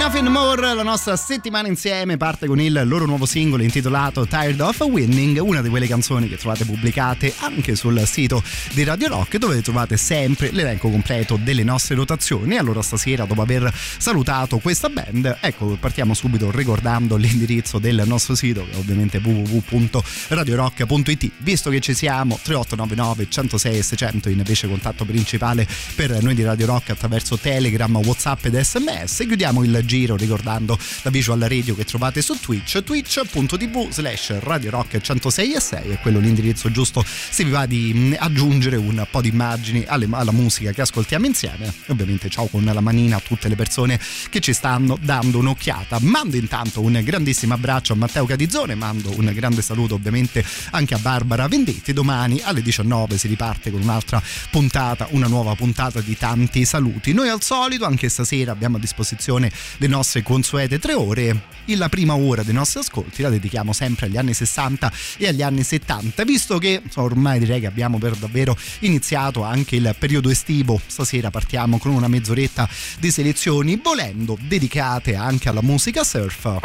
Qui Nothing More, la nostra settimana insieme parte con il loro nuovo singolo intitolato Tired of Winning, una di quelle canzoni che trovate pubblicate anche sul sito di Radio Rock dove trovate sempre l'elenco completo delle nostre rotazioni. Allora stasera dopo aver salutato questa band, ecco partiamo subito ricordando l'indirizzo del nostro sito che è ovviamente www.radiorock.it. Visto che ci siamo 3899 106 e 600 invece contatto principale per noi di Radio Rock attraverso Telegram, Whatsapp ed SMS. Chiudiamo il giro ricordando la visual radio che trovate su Twitch twitch.tv slash Radio Rock 106 e 6 è quello l'indirizzo giusto se vi va di aggiungere un po' di immagini alle, alla musica che ascoltiamo insieme. Ovviamente ciao con la manina a tutte le persone che ci stanno dando un'occhiata. Mando intanto un grandissimo abbraccio a Matteo Catizzone mando un grande saluto ovviamente anche a Barbara Vendetti. Domani alle 19 si riparte con un'altra puntata una nuova puntata di tanti saluti. Noi al solito anche stasera abbiamo a disposizione le nostre consuete tre ore. La prima ora dei nostri ascolti la dedichiamo sempre agli anni 60 e agli anni 70, visto che ormai direi che abbiamo per davvero iniziato anche il periodo estivo. Stasera partiamo con una mezz'oretta di selezioni, volendo dedicate anche alla musica surf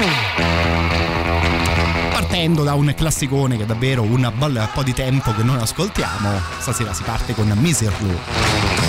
partendo da un classicone che è davvero un bel po' di tempo che non ascoltiamo. Stasera si parte con Miserloo.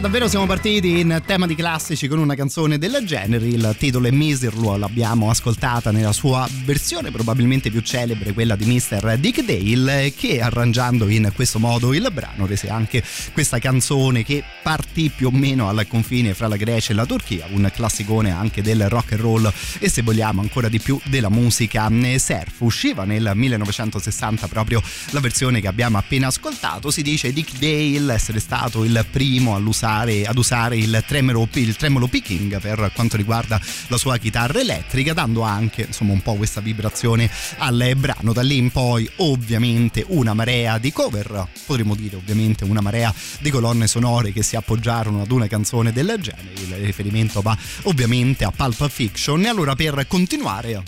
Davvero siamo partiti in tema di classici con una canzone del genere. Il titolo è Miserlo, l'abbiamo ascoltata nella sua versione probabilmente più celebre, quella di Mr. Dick Dale, che arrangiando in questo modo il brano rese anche questa canzone che partì più o meno al confine fra la Grecia e la Turchia, un classicone anche del rock and roll e se vogliamo ancora di più della musica surf. Usciva nel 1960 proprio la versione che abbiamo appena ascoltato. Si dice Dick Dale essere stato il primo all'usare usare, ad usare il tremolo, il tremolo picking per quanto riguarda la sua chitarra elettrica, dando anche insomma un po' questa vibrazione al brano. Da lì in poi ovviamente una marea di cover, potremmo dire ovviamente una marea di colonne sonore che si appoggiarono ad una canzone del genere. Il riferimento va ovviamente a Pulp Fiction. E allora per continuare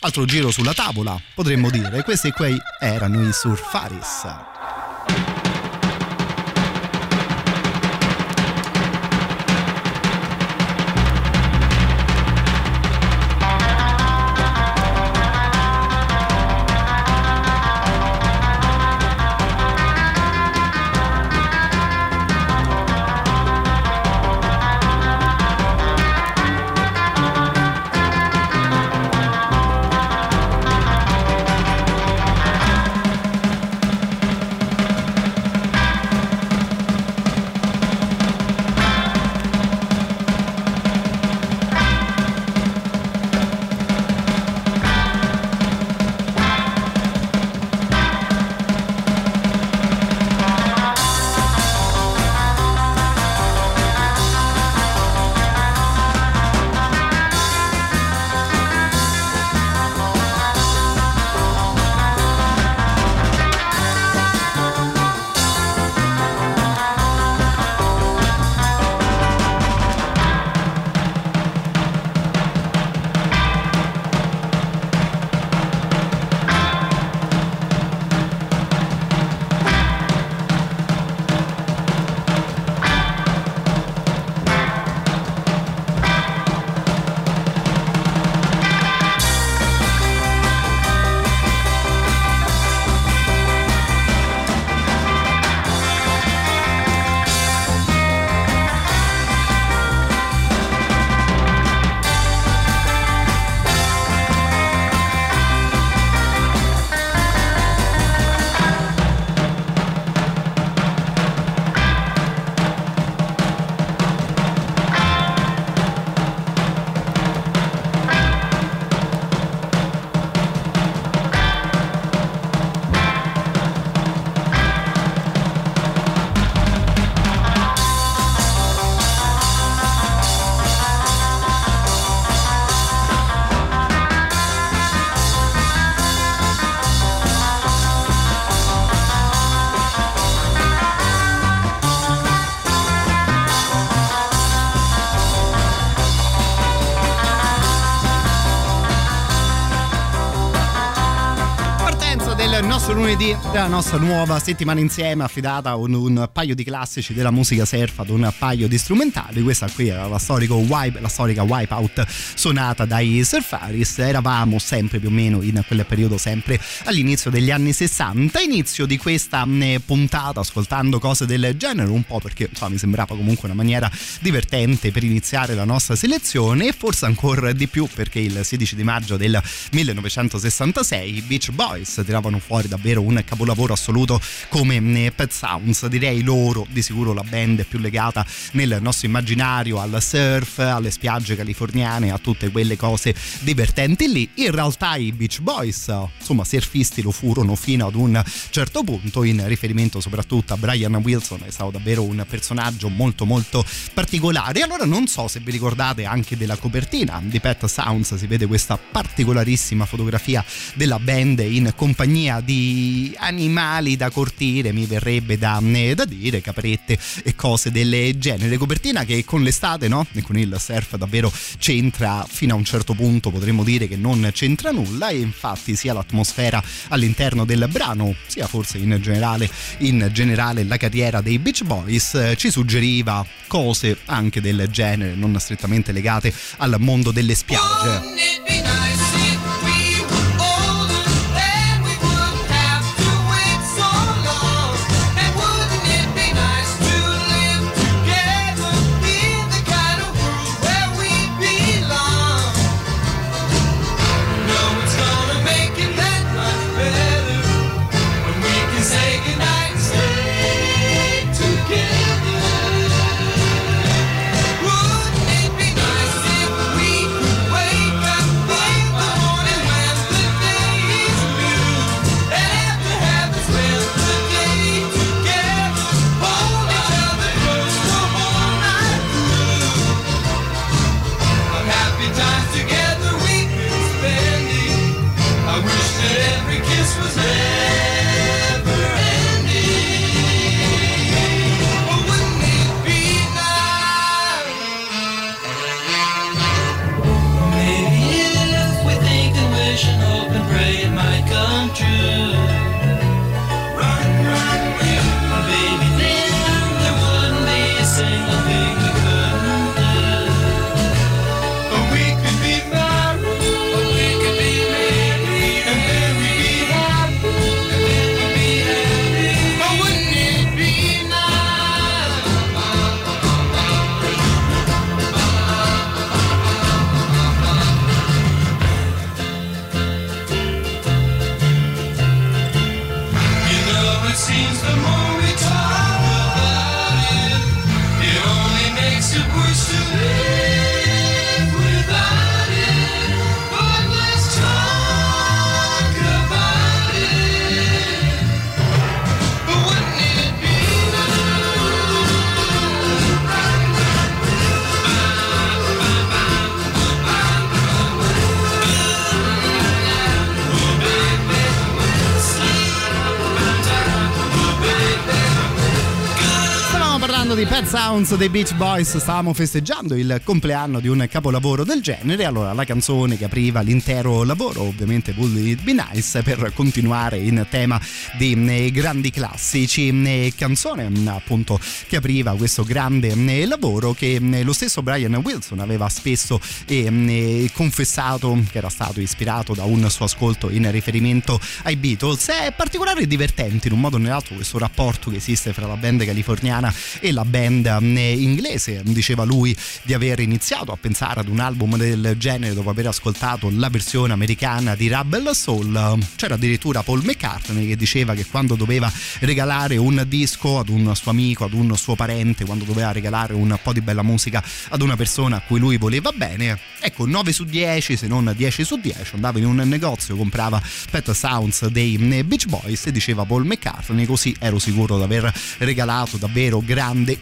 altro giro sulla tavola, potremmo dire. Questi qui erano i Surfaris. Lunedì, della nostra nuova settimana insieme affidata a un, un, paio di classici della musica surf ad un paio di strumentali. Questa qui era la, wipe, la storica Wipeout suonata dai Surfaris. Eravamo sempre più o meno in quel periodo, sempre all'inizio degli anni 60. Inizio di questa eh, puntata ascoltando cose del genere, un po' perché insomma, mi sembrava comunque una maniera divertente per iniziare la nostra selezione e forse ancora di più perché il 16 di maggio del 1966 i Beach Boys tiravano fuori davvero un capolavoro assoluto come mm, Pet Sounds. Direi loro di sicuro la band più legata nel nostro immaginario al surf, alle spiagge californiane, a tutte quelle cose divertenti lì. In realtà i Beach Boys, insomma, surfisti lo furono fino ad un certo punto, in riferimento soprattutto a Brian Wilson, è stato davvero un personaggio molto molto particolare. Allora non so se vi ricordate anche della copertina di Pet Sounds, si vede questa particolarissima fotografia della band in compagnia di animali da cortile, mi verrebbe da, eh, da dire, caprette e cose del genere. Copertina che con l'estate, no? E con il surf davvero c'entra fino a un certo punto, potremmo dire che non c'entra nulla e infatti sia l'atmosfera all'interno del brano, sia forse in generale, in generale la carriera dei Beach Boys eh, ci suggeriva cose anche del genere, non strettamente legate al mondo delle spiagge. Sounds dei Beach Boys stavamo festeggiando il compleanno di un capolavoro del genere, allora la canzone che apriva l'intero lavoro, ovviamente Would It Be Nice, per continuare in tema di eh, grandi classici, eh, canzone appunto che apriva questo grande eh, lavoro che lo stesso Brian Wilson aveva spesso confessato che era stato ispirato da un suo ascolto in riferimento ai Beatles. È particolare e divertente in un modo o nell'altro questo rapporto che esiste fra la band californiana e la band inglese. Diceva lui di aver iniziato a pensare ad un album del genere dopo aver ascoltato la versione americana di Rebel Soul. C'era addirittura Paul McCartney che diceva che quando doveva regalare un disco ad un suo amico, ad un suo parente, quando doveva regalare un po' di bella musica ad una persona a cui lui voleva bene, ecco 9 su 10, se non 10 su 10, andava in un negozio, comprava Pet Sounds dei Beach Boys e diceva Paul McCartney, così ero sicuro di aver regalato davvero grande,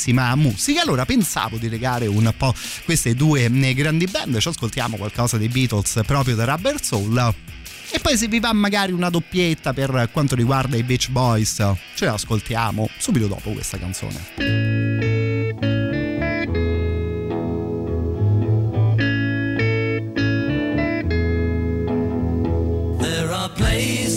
grandissima musica. Allora pensavo di legare un po' queste due eh, grandi band, ci ascoltiamo qualcosa dei Beatles proprio da Rubber Soul. E poi se vi va magari una doppietta per quanto riguarda i Beach Boys, ce la ascoltiamo subito dopo questa canzone. places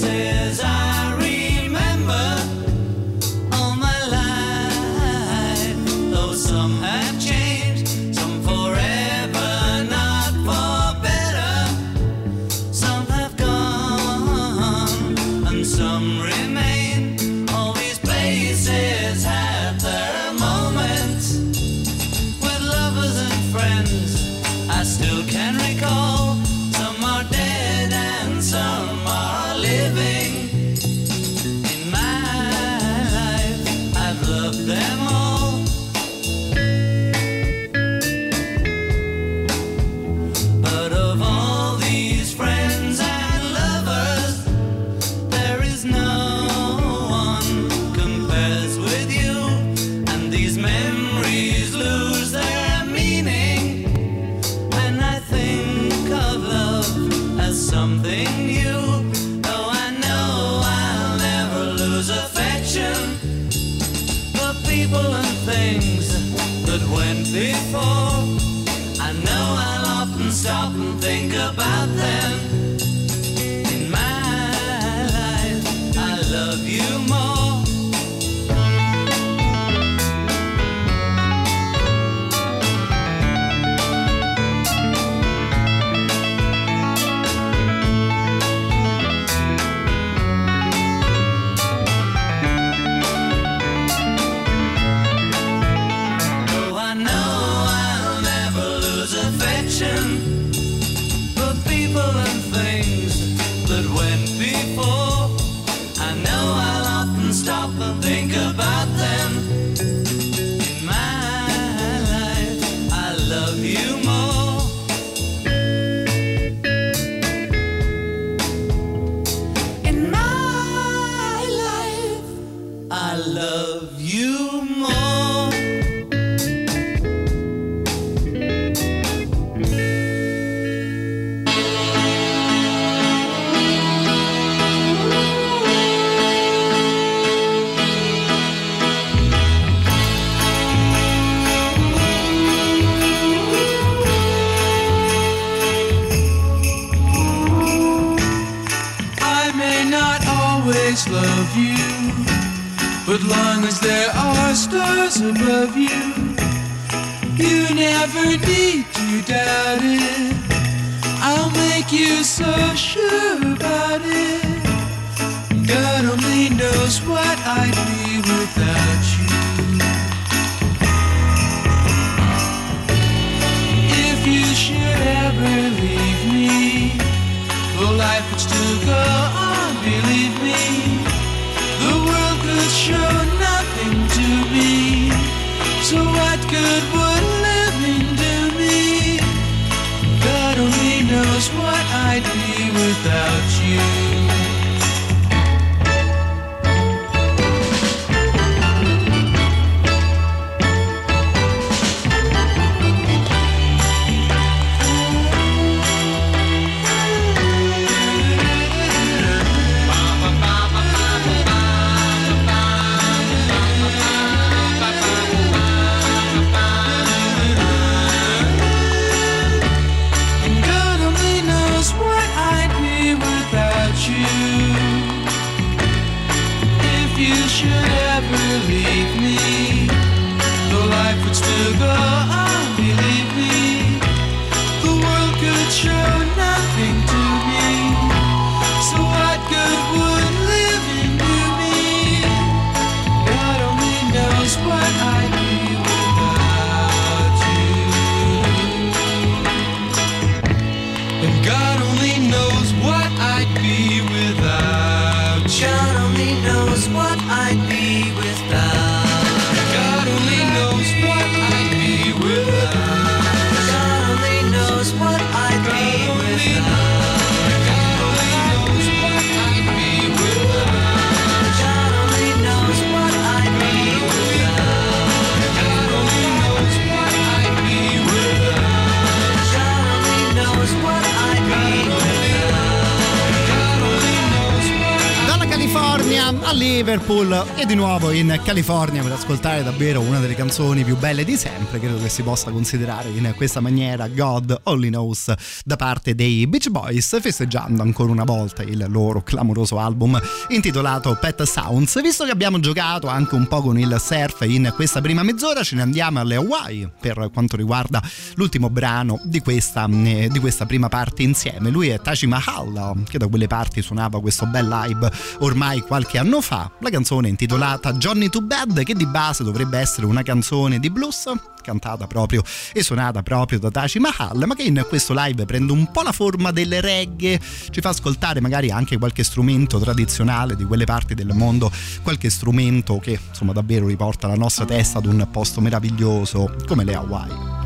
e di nuovo in California per ascoltare davvero una delle canzoni più belle di sempre, credo che si possa considerare in questa maniera God Only Knows da parte dei Beach Boys, festeggiando ancora una volta il loro clamoroso album intitolato Pet Sounds. Visto che abbiamo giocato anche un po' con il surf in questa prima mezz'ora, ce ne andiamo alle Hawaii per quanto riguarda l'ultimo brano di questa, eh, di questa prima parte insieme. Lui è Taji Mahal, che da quelle parti suonava questo bel live ormai qualche anno fa. La canzone intitolata Johnny Too Bad, che di base dovrebbe essere una canzone di blues cantata proprio e suonata proprio da Taci Mahal, ma che in questo live prende un po' la forma delle reggae, ci fa ascoltare magari anche qualche strumento tradizionale di quelle parti del mondo, qualche strumento che insomma davvero riporta la nostra testa ad un posto meraviglioso come le Hawaii.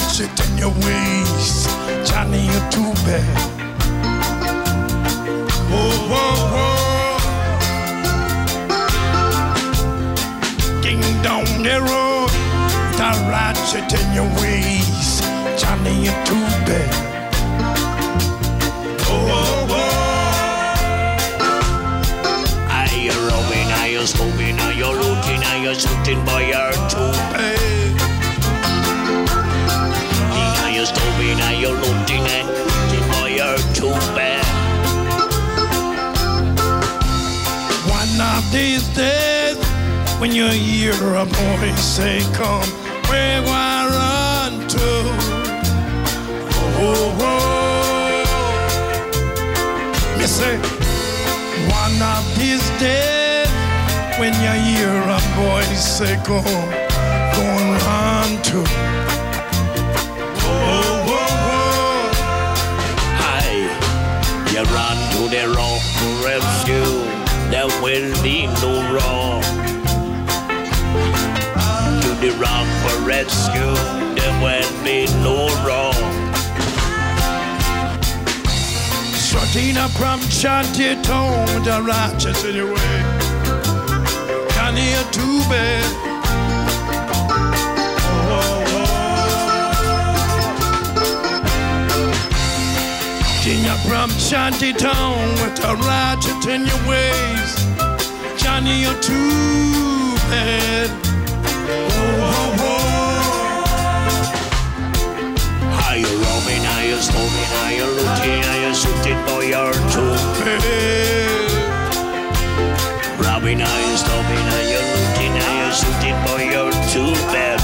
logic in your ways, Johnny, you're too bad. Whoa, whoa, whoa. King Ding dong, arrow, the ratchet in your ways, Johnny, you're too bad. Whoa, whoa. Are you robbing? Are you scooping? Are you looting? Are you shooting? Boy, you're too bad. These days, when you hear a voice say, Come, where do I run to? Oh, oh. Me say, one of these days, when you hear a voice say, Go, go and run to. Oh, oh, oh. Hey, you run to the for rescue. There will be no wrong. To the rock for rescue. There will be no wrong. Stratina from Shanty Town, the righteous in your way. Can hear too bad. Virginia from Shanty Town with the ratchet in your ways. Johnny, you're too bad. Oh, oh, How you robbing, how you stealing, how you looting, how you shooting, boy, you're too oh, bad. Robbing, how you stealing, how you looting, how you shooting, boy, you're too bad.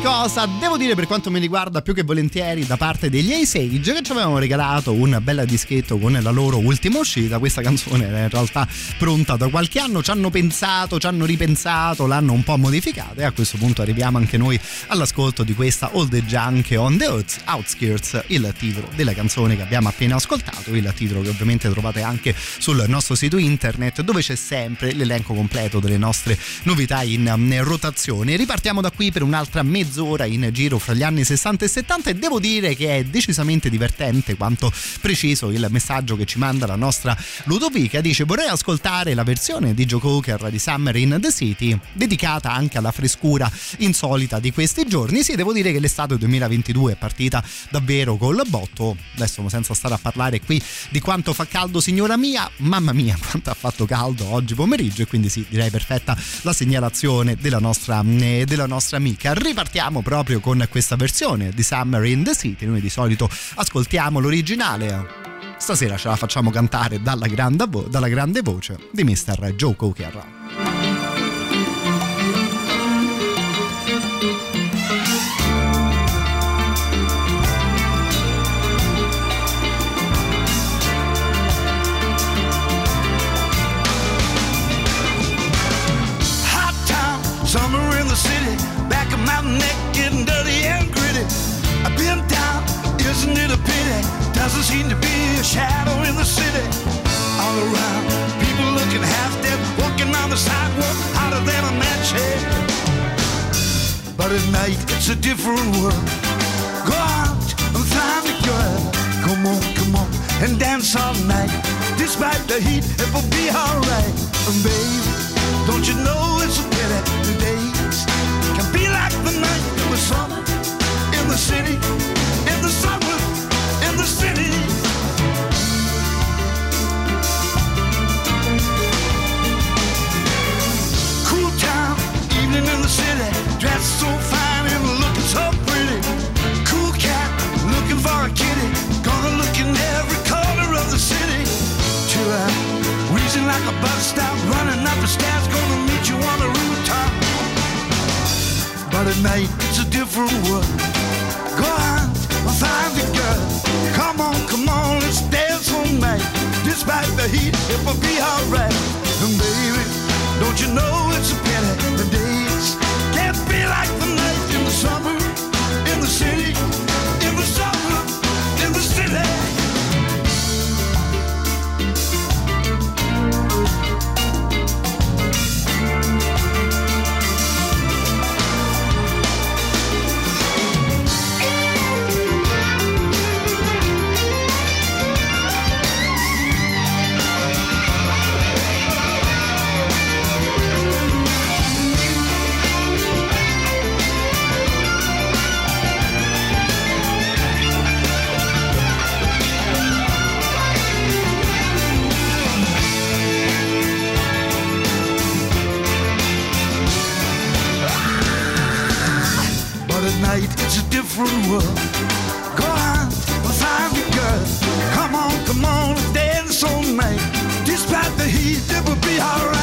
Qualcosa, devo dire per quanto mi riguarda più che volentieri da parte degli Ace Age che ci avevano regalato un bel dischetto con la loro ultima uscita, questa canzone era in realtà pronta da qualche anno, ci hanno pensato, ci hanno ripensato, l'hanno un po' modificata e a questo punto arriviamo anche noi all'ascolto di questa All the Junk on the Outs- Outskirts, il titolo della canzone che abbiamo appena ascoltato, il titolo che ovviamente trovate anche sul nostro sito internet dove c'è sempre l'elenco completo delle nostre novità in rotazione. Ripartiamo da qui per un'altra mezz'ora in giro fra gli anni 60 e 70 e devo dire che è decisamente divertente quanto preciso il messaggio che ci manda la nostra Ludovica. Dice vorrei ascoltare la versione di Joe Cocker di Summer in the City dedicata anche alla frescura insolita di questi giorni. Sì, devo dire che l'estate 2022 è partita davvero col botto. Adesso senza stare a parlare qui di quanto fa caldo signora mia, mamma mia quanto ha fatto caldo oggi pomeriggio e quindi sì, direi perfetta la segnalazione della nostra, eh, della nostra amica. Ripartiamo proprio con questa versione di Summer in the City. Noi di solito ascoltiamo l'originale. Stasera ce la facciamo cantare dalla grande, vo- dalla grande voce di Mr. Joe Cocker. Doesn't seem to be a shadow in the city. All around, people looking half dead, walking on the sidewalk, hotter than a match head. But at night, it's a different world. Go out and find a girl. Come on, come on, and dance all night. Despite the heat, it will be alright. And baby, don't you know it's a pity the days can be like the night in the summer, in the city, in the summer, But at night it's a different world. Go on. Come on, come on, let's dance all night. Despite the heat, it will be alright. And baby, don't you know it's a alright.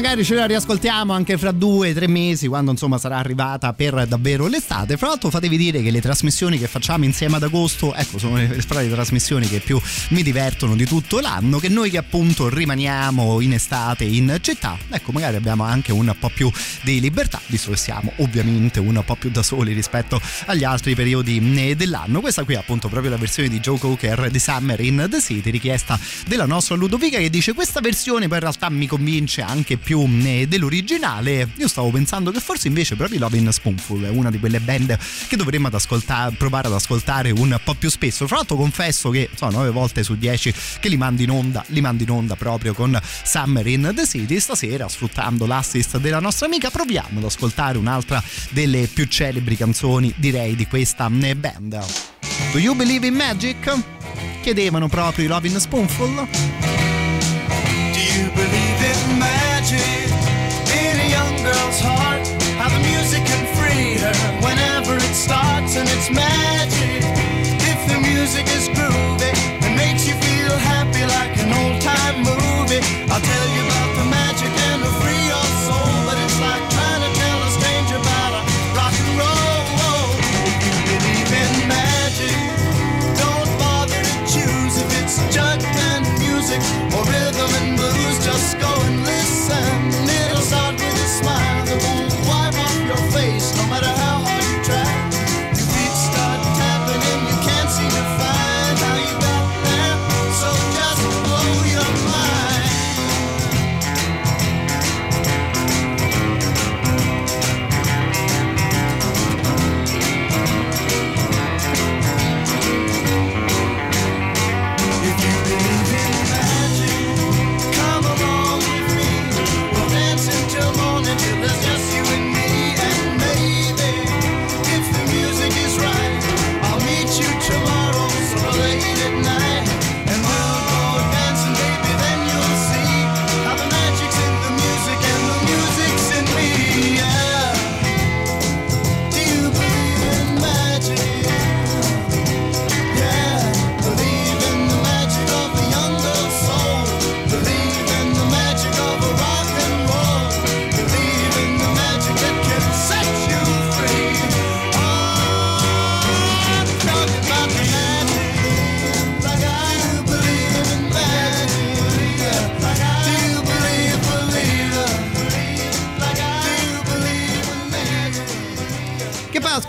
Magari ce la riascoltiamo anche fra due, tre mesi, quando insomma sarà arrivata per davvero l'estate. Fra l'altro fatevi dire che le trasmissioni che facciamo insieme ad agosto, ecco, sono le, le trasmissioni che più mi divertono di tutto l'anno, che noi che appunto rimaniamo in estate in città, ecco, magari abbiamo anche un po' più di libertà, visto che siamo ovviamente un po' più da soli rispetto agli altri periodi dell'anno. Questa qui è appunto proprio la versione di Joe Cocker di Summer in the City, richiesta della nostra Ludovica che dice questa versione poi in realtà mi convince anche più eh, dell'originale. Io stavo pensando che forse invece proprio Lovin' Spoonful è una di quelle band che dovremmo ad ascoltare, provare ad ascoltare un po' più spesso. Fra l'altro confesso che sono 9 volte su 10 che li mando in onda, li mando in onda proprio con Summer in the City. Stasera, sfruttando l'assist della nostra amica, proviamo ad ascoltare un'altra delle più celebri canzoni, direi, di questa eh, band. Do you believe in magic? Chiedevano proprio i Lovin' Spoonful. Girl's heart? How the music can free her whenever it starts, and it's magic.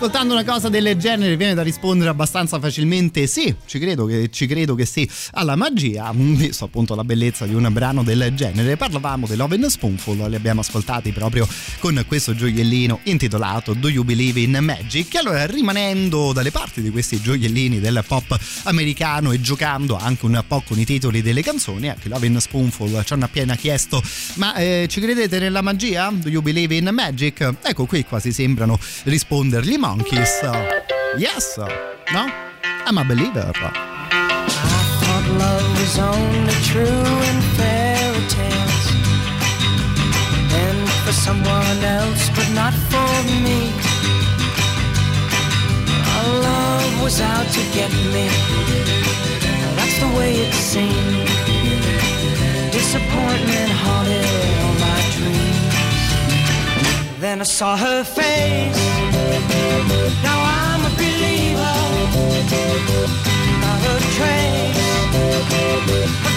Ascoltando una cosa del genere viene da rispondere abbastanza facilmente sì, ci credo che, ci credo che sì alla magia, visto appunto la bellezza di un brano del genere. Parlavamo dell'Oven Spoonful, li abbiamo ascoltati proprio con questo gioiellino intitolato Do You Believe in Magic? Allora rimanendo dalle parti di questi gioiellini del pop americano e giocando anche un po' con i titoli delle canzoni, anche l'Oven Spoonful ci hanno appena chiesto ma eh, ci credete nella magia? Do You Believe in Magic? Ecco qui quasi sembrano rispondergli i Monkeys. Yes, so no? I'm a believer. I thought love was only true in fairy tales and for someone else, but not for me. Our love was out to get me. That's the way it seemed. Disappointment haunted. Then I saw her face. Now I'm a believer. Not a trace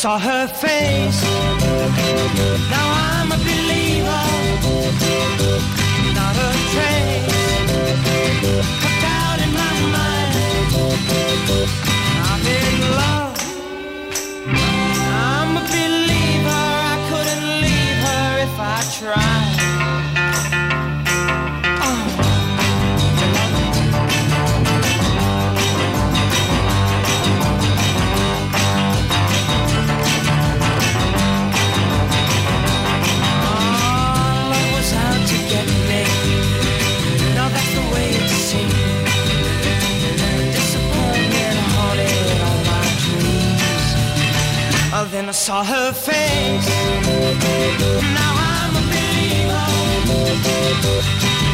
saw her face. Now I'm a believer. Saw her face. Now I'm a believer,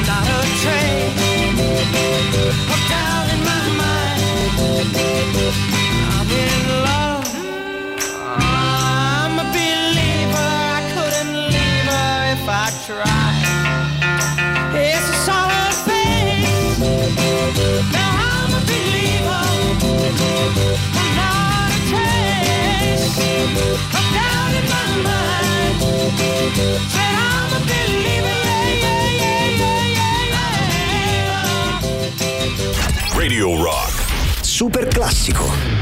not a trace Super classico.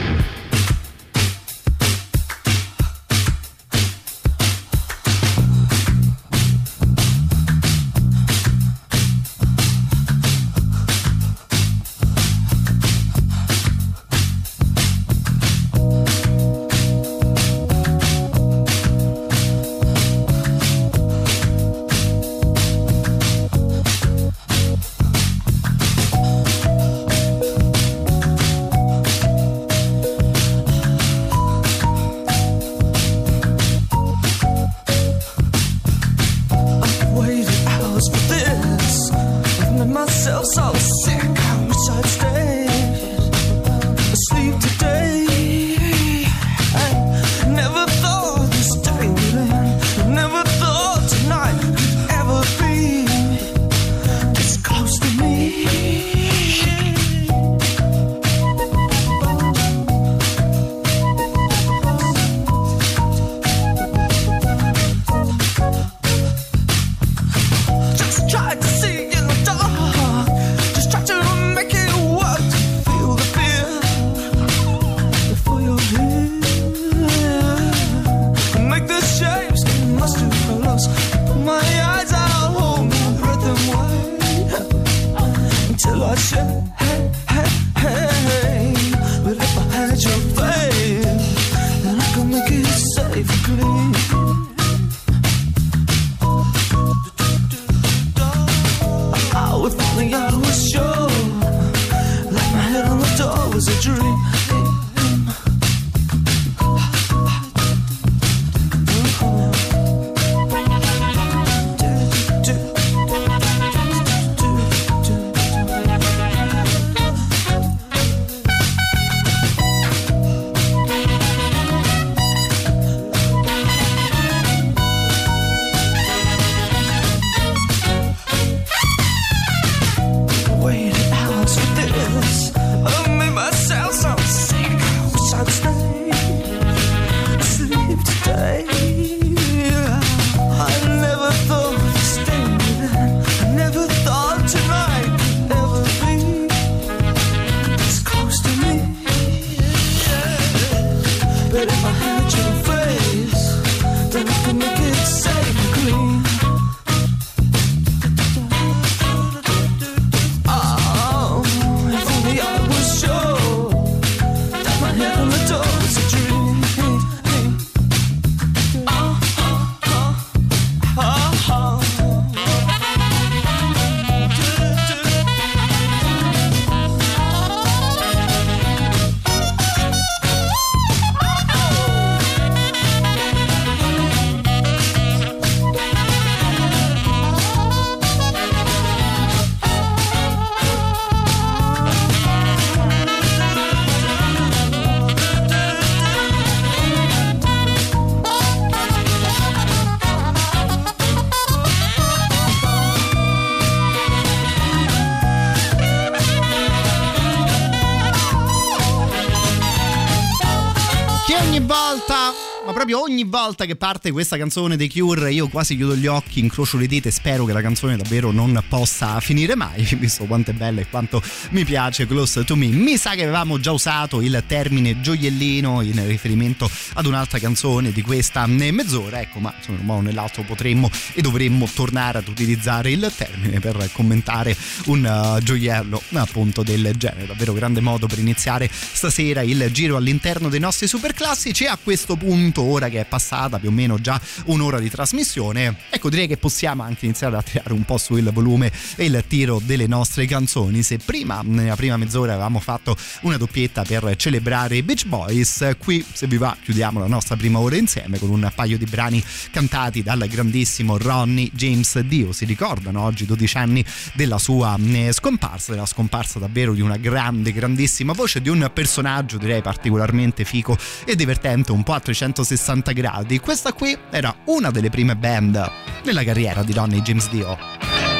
Ogni volta che parte questa canzone dei Cure, io quasi chiudo gli occhi, incrocio le dita e spero che la canzone davvero non possa finire mai, visto quanto è bella e quanto mi piace Close to Me. Mi sa che avevamo già usato il termine gioiellino in riferimento ad un'altra canzone di questa mezz'ora, ecco, ma insomma, in un modo o nell'altro potremmo e dovremmo tornare ad utilizzare il termine per commentare un uh, gioiello appunto del genere. Davvero grande modo per iniziare stasera il giro all'interno dei nostri super classici e a questo punto quest'ora che passata più o meno già un'ora di trasmissione, ecco direi che possiamo anche iniziare a tirare un po' sul volume e il tiro delle nostre canzoni. Se prima, nella prima mezz'ora, avevamo fatto una doppietta per celebrare i Beach Boys, qui se vi va chiudiamo la nostra prima ora insieme con un paio di brani cantati dal grandissimo Ronnie James Dio. Si ricordano oggi 12 anni della sua eh, scomparsa, della scomparsa davvero di una grande, grandissima voce, di un personaggio direi particolarmente fico e divertente, un po' a 360 gradi. Questa qui era una delle prime band nella carriera di Ronnie James Dio.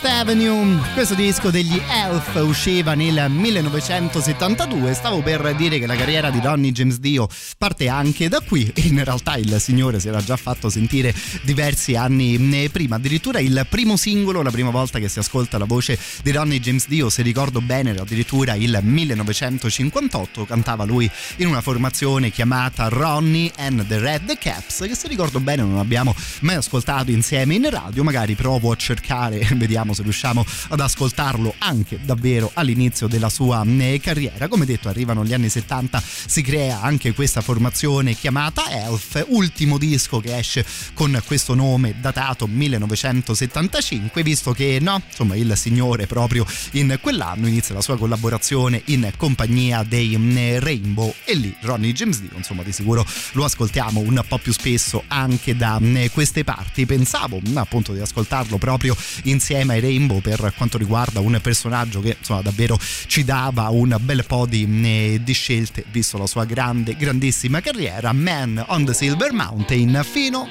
First Avenue, questo disco degli Elf usciva nel 1972. Stavo per dire che la carriera di Ronnie James Dio parte anche da qui in realtà il signore si era già fatto sentire diversi anni eh, prima. Addirittura il primo singolo, la prima volta che si ascolta la voce di Ronnie James Dio, se ricordo bene, era addirittura il 1958. Cantava lui in una formazione chiamata Ronnie and the Red Caps, che se ricordo bene non abbiamo mai ascoltato insieme in radio. Magari provo a cercare vediamo se riusciamo ad ascoltarlo anche davvero all'inizio della sua eh, carriera. Come detto, arrivano gli anni 70, si crea anche questa formazione chiamata Elf, ultimo disco che esce con questo nome datato 1975, visto che no, insomma, il signore proprio in quell'anno inizia la sua collaborazione in compagnia dei mm, Rainbow e lì Ronnie James Dio, insomma, di sicuro lo ascoltiamo un po' più spesso anche da mm, queste parti. Pensavo mm, appunto di ascoltarlo proprio insieme ai Rainbow per quanto riguarda un personaggio che insomma davvero ci dava un bel po' di, di scelte visto la sua grande grandissima carriera Man on the Silver Mountain fino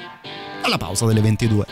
alla pausa delle 22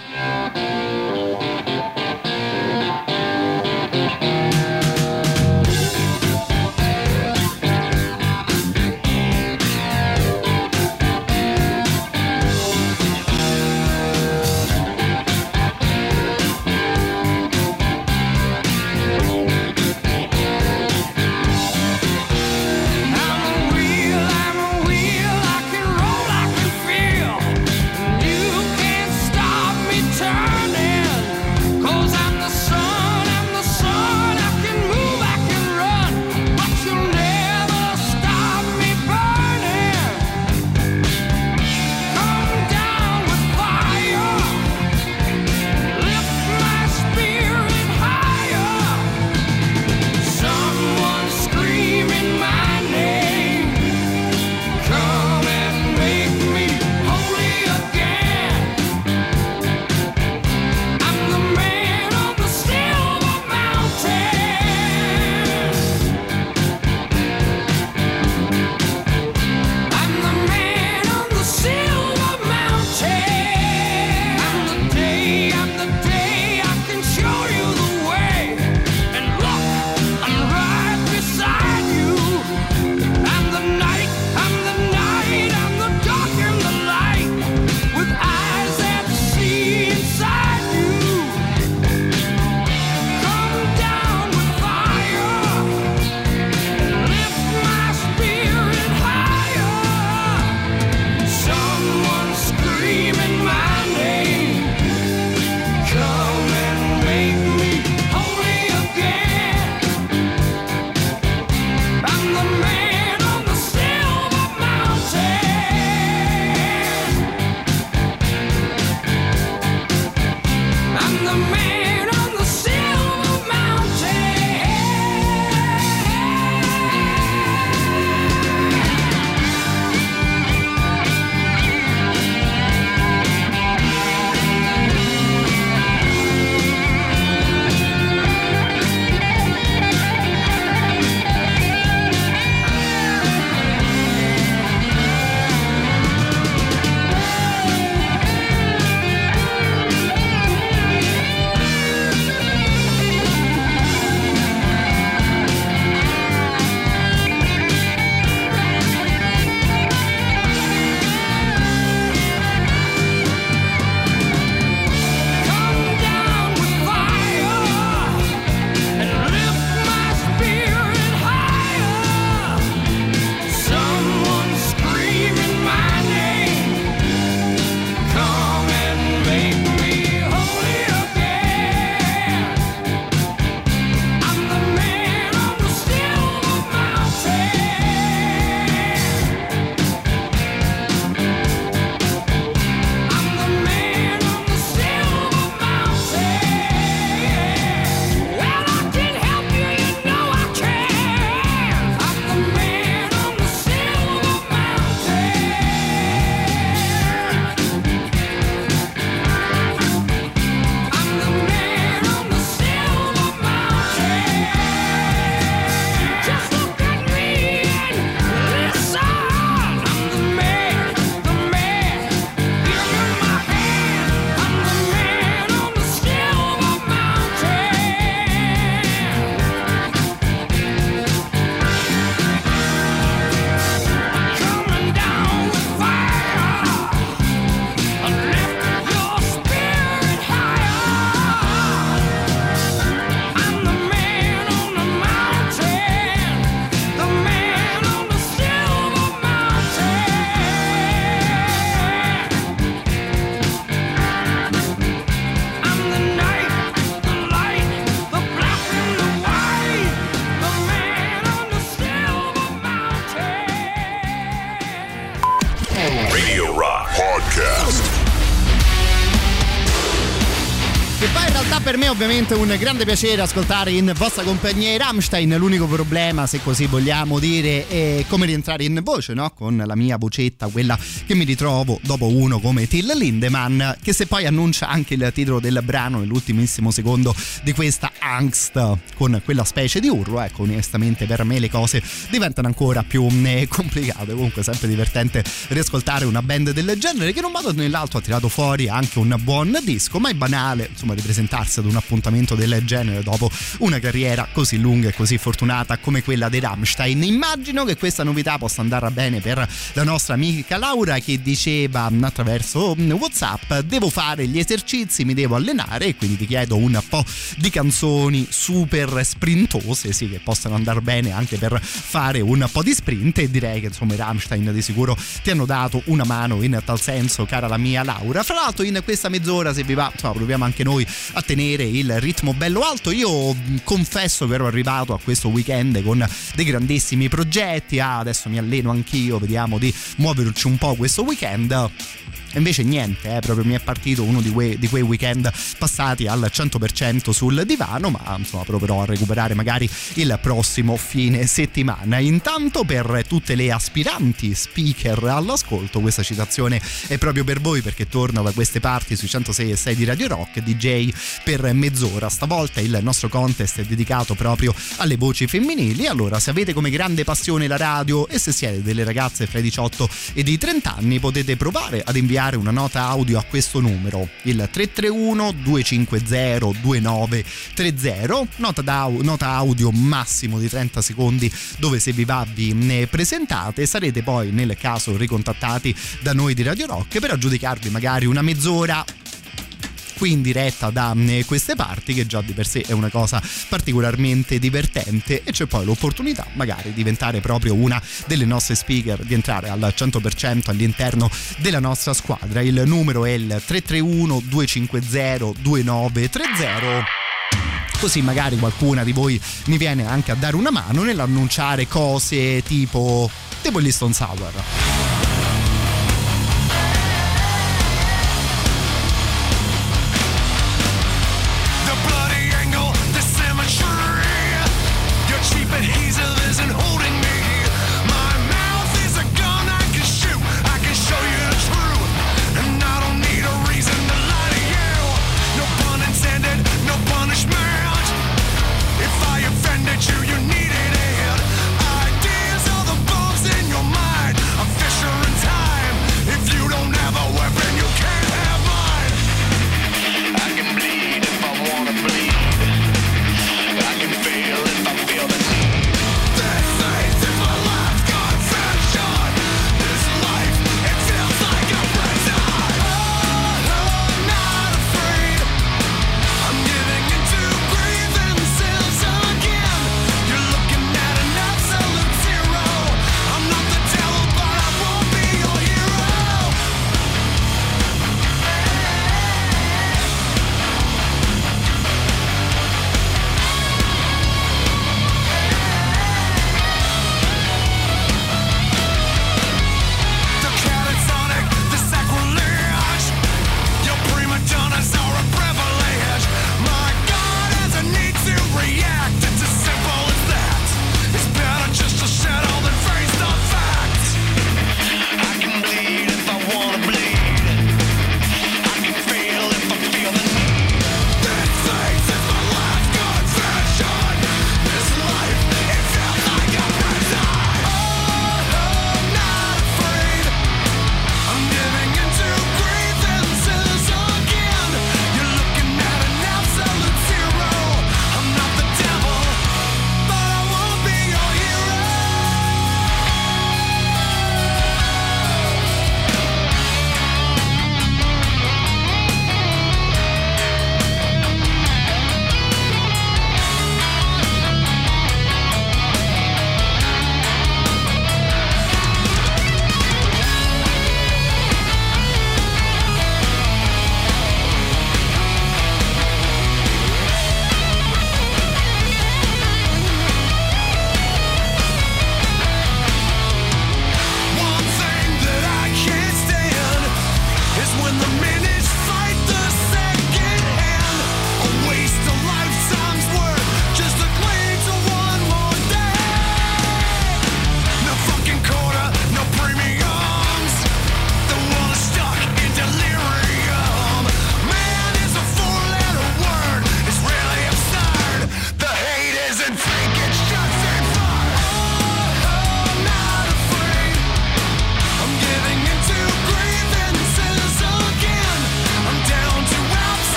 ovviamente un grande piacere ascoltare in vostra compagnia i Rammstein, l'unico problema se così vogliamo dire è come rientrare in voce, no? Con la mia vocetta, quella che mi ritrovo dopo uno come Till Lindemann, che se poi annuncia anche il titolo del brano nell'ultimissimo secondo di questa angst con quella specie di urlo, ecco onestamente per me le cose diventano ancora più eh, complicate, comunque sempre divertente riascoltare una band del genere che in un modo o nell'altro ha tirato fuori anche un buon disco, ma è banale insomma ripresentarsi ad un appuntamento del genere dopo una carriera così lunga e così fortunata come quella dei Rammstein. Immagino che questa novità possa andare bene per la nostra amica Laura che diceva attraverso Whatsapp devo fare gli esercizi, mi devo allenare e quindi ti chiedo un po' di canzoni super sprintose, sì, che possano andare bene anche per fare un po' di sprint e direi che insomma i Rammstein di sicuro ti hanno dato una mano in tal senso, cara la mia Laura. Fra l'altro in questa mezz'ora se vi va, insomma, proviamo anche noi a tenere il ritmo bello alto. Io confesso che ero arrivato a questo weekend con dei grandissimi progetti. Ah, adesso mi alleno anch'io, vediamo di muoverci un po' questo weekend. Invece niente, eh, proprio mi è partito uno di quei, di quei, weekend passati al 100% sul divano, ma insomma proverò a recuperare magari il prossimo fine settimana. Intanto per tutte le aspiranti speaker all'ascolto, questa citazione è proprio per voi perché torno da queste parti sui 106 e 6 di Radio Rock, DJ per mezz'ora. Stavolta il nostro contest è dedicato proprio alle voci femminili, allora se avete come grande passione la radio e se siete delle ragazze fra i 18 e i 30 anni potete provare ad inviare inviare una nota audio a questo numero, il 331 250 2930, nota, nota audio massimo di 30 secondi dove se vi va vi presentate, sarete poi nel caso ricontattati da noi di Radio Rock per aggiudicarvi magari una mezz'ora qui in diretta da mm, queste parti che già di per sé è una cosa particolarmente divertente e c'è poi l'opportunità magari di diventare proprio una delle nostre speaker di entrare al 100% all'interno della nostra squadra il numero è il 331 250 2930 così magari qualcuna di voi mi viene anche a dare una mano nell'annunciare cose tipo gli Stone Sour.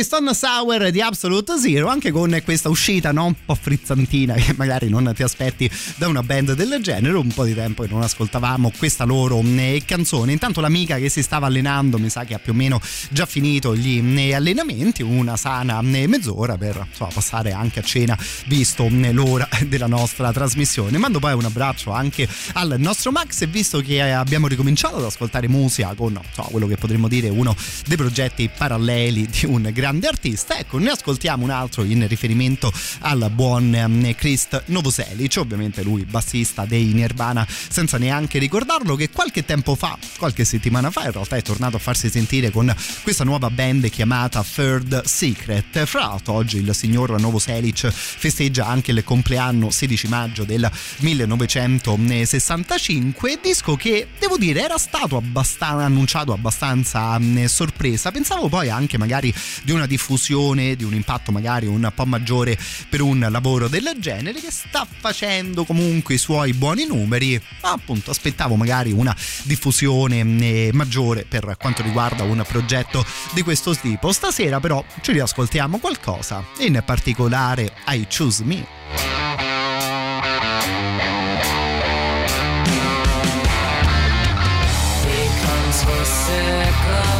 Quegli Stone Sour di Absolute Zero, anche con questa uscita no? un po' frizzantina che magari non ti aspetti da una band del genere. Un po' di tempo che non ascoltavamo questa loro eh, canzone. Intanto l'amica che si stava allenando, mi sa che ha più o meno già finito gli eh, allenamenti, una sana eh, mezz'ora per insomma, passare anche a cena, visto l'ora della nostra trasmissione. Mando poi un abbraccio anche al nostro Max e visto che abbiamo ricominciato ad ascoltare musica con insomma, quello che potremmo dire uno dei progetti paralleli di un grande artista, ecco, ne ascoltiamo un altro in riferimento al buon ehm, Christ Novoselic, ovviamente lui bassista dei Nirvana, senza neanche ricordarlo che qualche tempo fa, qualche settimana fa, in realtà è tornato a farsi sentire con questa nuova band chiamata Third Secret. Fra l'altro oggi il signor Novoselic festeggia anche il compleanno 16 maggio del 1965, disco che devo dire era stato abbastanza annunciato abbastanza sorpresa. Pensavo poi anche magari di una diffusione, di un impatto magari un po' maggiore per un lavoro del genere che sta facendo comunque i suoi buoni numeri, ma appunto aspettavo magari una diffusione mh, maggiore per quanto riguarda un progetto di questo tipo. Stasera però ci riascoltiamo qualcosa, in particolare I Choose Me. circle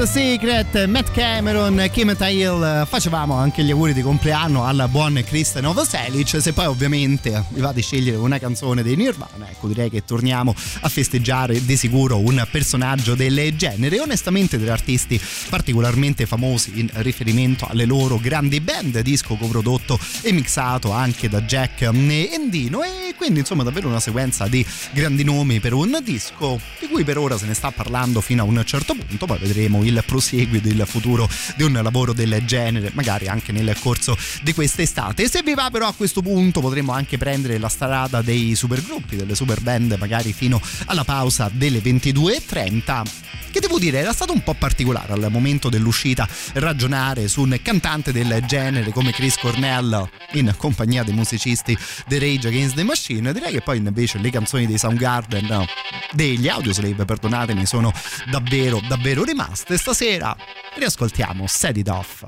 Third Secret, Matt Cameron, Kim Tail. Facevamo anche gli auguri di compleanno al buon Kristen Novoselic. Se poi ovviamente vi va di scegliere una canzone dei Nirvana, ecco direi che torniamo a festeggiare di sicuro un personaggio del genere. Onestamente degli artisti particolarmente famosi in riferimento alle loro grandi band, disco coprodotto e mixato anche da Jack Endino e quindi insomma davvero una sequenza di grandi nomi per un disco di cui per ora se ne sta parlando fino a un certo punto, poi vedremo il proseguio del futuro di un lavoro del genere, magari anche nel corso di quest'estate. Se vi va però a questo punto potremo anche prendere la strada dei supergruppi, delle super band, magari fino alla pausa delle 22.30 che devo dire era stato un po' particolare al momento dell'uscita ragionare su un cantante del genere come Chris Cornell in compagnia dei musicisti The Rage Against the Machine direi che poi invece le canzoni dei Soundgarden no, degli Audioslave perdonatemi sono davvero davvero rimaste. Stasera riascoltiamo Set It Off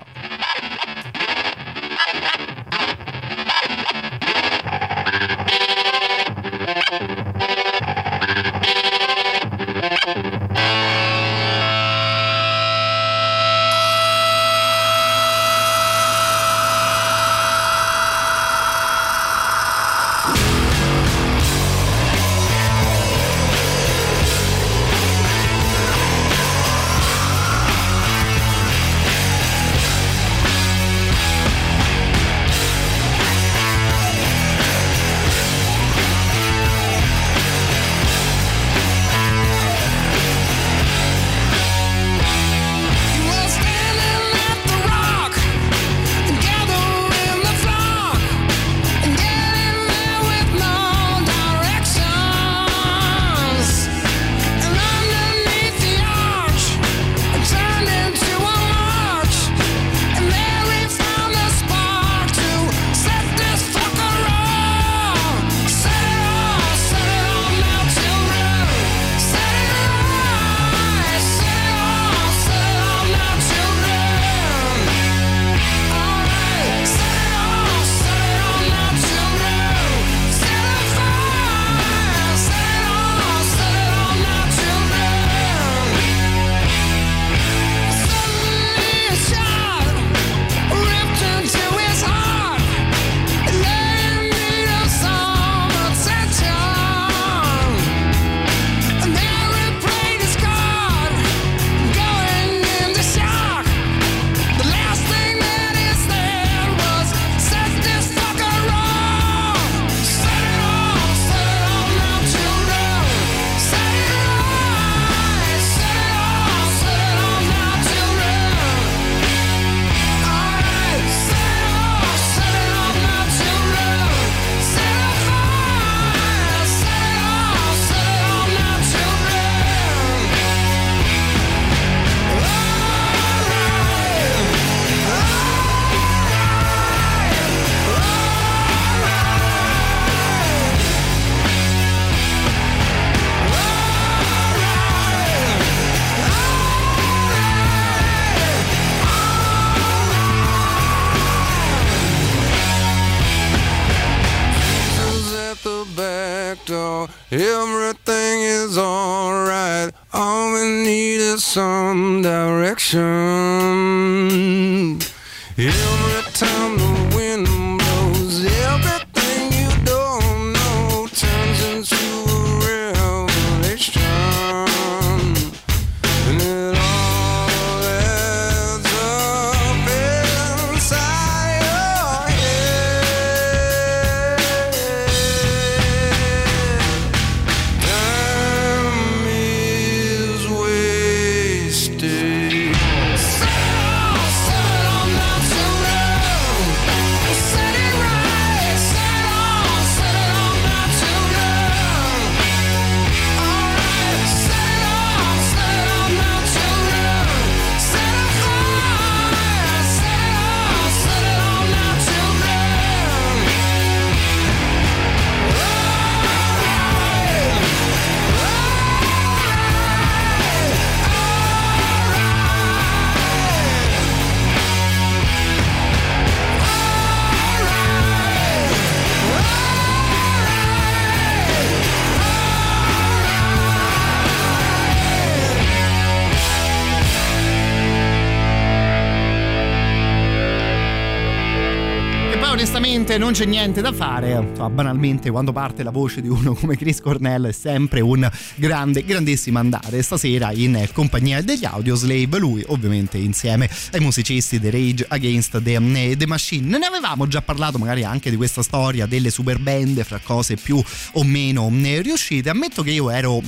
assolutamente non c'è niente da fare. Banalmente, quando parte la voce di uno come Chris Cornell è sempre un grande, grandissimo andare. Stasera in compagnia degli Audioslave, lui ovviamente insieme ai musicisti The Rage Against the, the Machine. Ne avevamo già parlato magari anche di questa storia delle super band fra cose più o meno riuscite. Ammetto che io ero,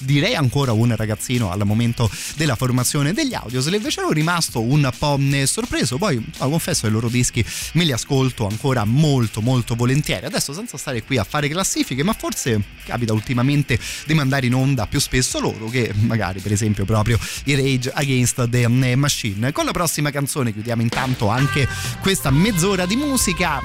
direi ancora un ragazzino al momento della formazione degli Audioslave, c'ero rimasto un po' sorpreso. Poi confesso che i loro dischi me li ascolto ancora molto molto volentieri. Adesso senza stare qui a fare classifiche, ma forse capita ultimamente di mandare in onda più spesso loro che magari per esempio proprio i Rage Against the Machine. Con la prossima canzone chiudiamo intanto anche questa mezz'ora di musica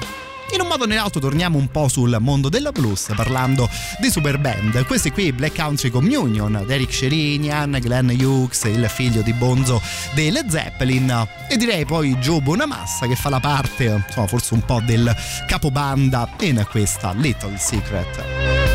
in un modo o nell'altro torniamo un po' sul mondo della blues parlando di super band. Questi qui Black Country Communion, Derek Sherinian, Glenn Hughes, il figlio di Bonzo delle Zeppelin e direi poi Joe Bonamassa che fa la parte, insomma, forse un po' del capobanda in questa Little Secret.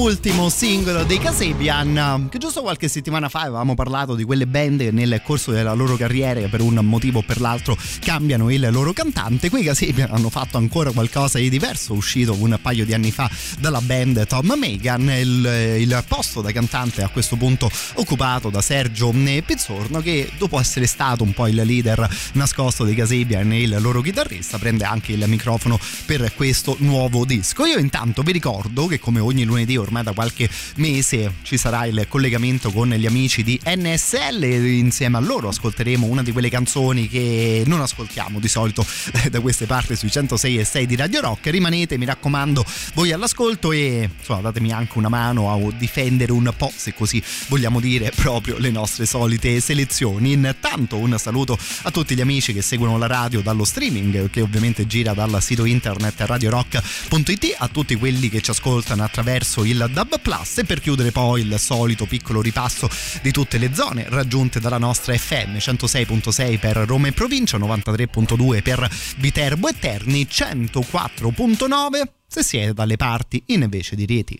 Ultimo singolo dei Casabian, che giusto qualche settimana fa avevamo parlato di quelle band che nel corso della loro carriera, per un motivo o per l'altro, cambiano il loro cantante. Qui i Casabian hanno fatto ancora qualcosa di diverso, uscito un paio di anni fa dalla band Tom Megan. Il, il posto da cantante a questo punto occupato da Sergio Pizzorno, che dopo essere stato un po' il leader nascosto dei Casabian e il loro chitarrista, prende anche il microfono per questo nuovo disco. Io intanto vi ricordo che come ogni lunedì ormai da qualche mese ci sarà il collegamento con gli amici di NSL e insieme a loro ascolteremo una di quelle canzoni che non ascoltiamo di solito da queste parti sui 106 e 6 di Radio Rock. Rimanete, mi raccomando, voi all'ascolto e insomma datemi anche una mano a difendere un po', se così vogliamo dire, proprio le nostre solite selezioni. Intanto un saluto a tutti gli amici che seguono la radio dallo streaming che ovviamente gira dal sito internet radiorock.it, a tutti quelli che ci ascoltano attraverso il DAB Plus e per chiudere poi il solito piccolo ripasso di tutte le zone raggiunte dalla nostra FM 106.6 per Roma e provincia, 93.2 per Viterbo e Terni, 104.9 se siete dalle parti invece di Rieti.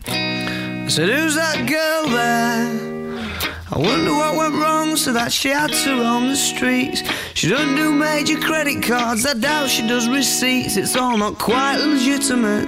Said, who's that girl there? I wonder what went wrong so that she had to roam the streets. She doesn't do major credit cards, I doubt she does receipts. It's all not quite legitimate.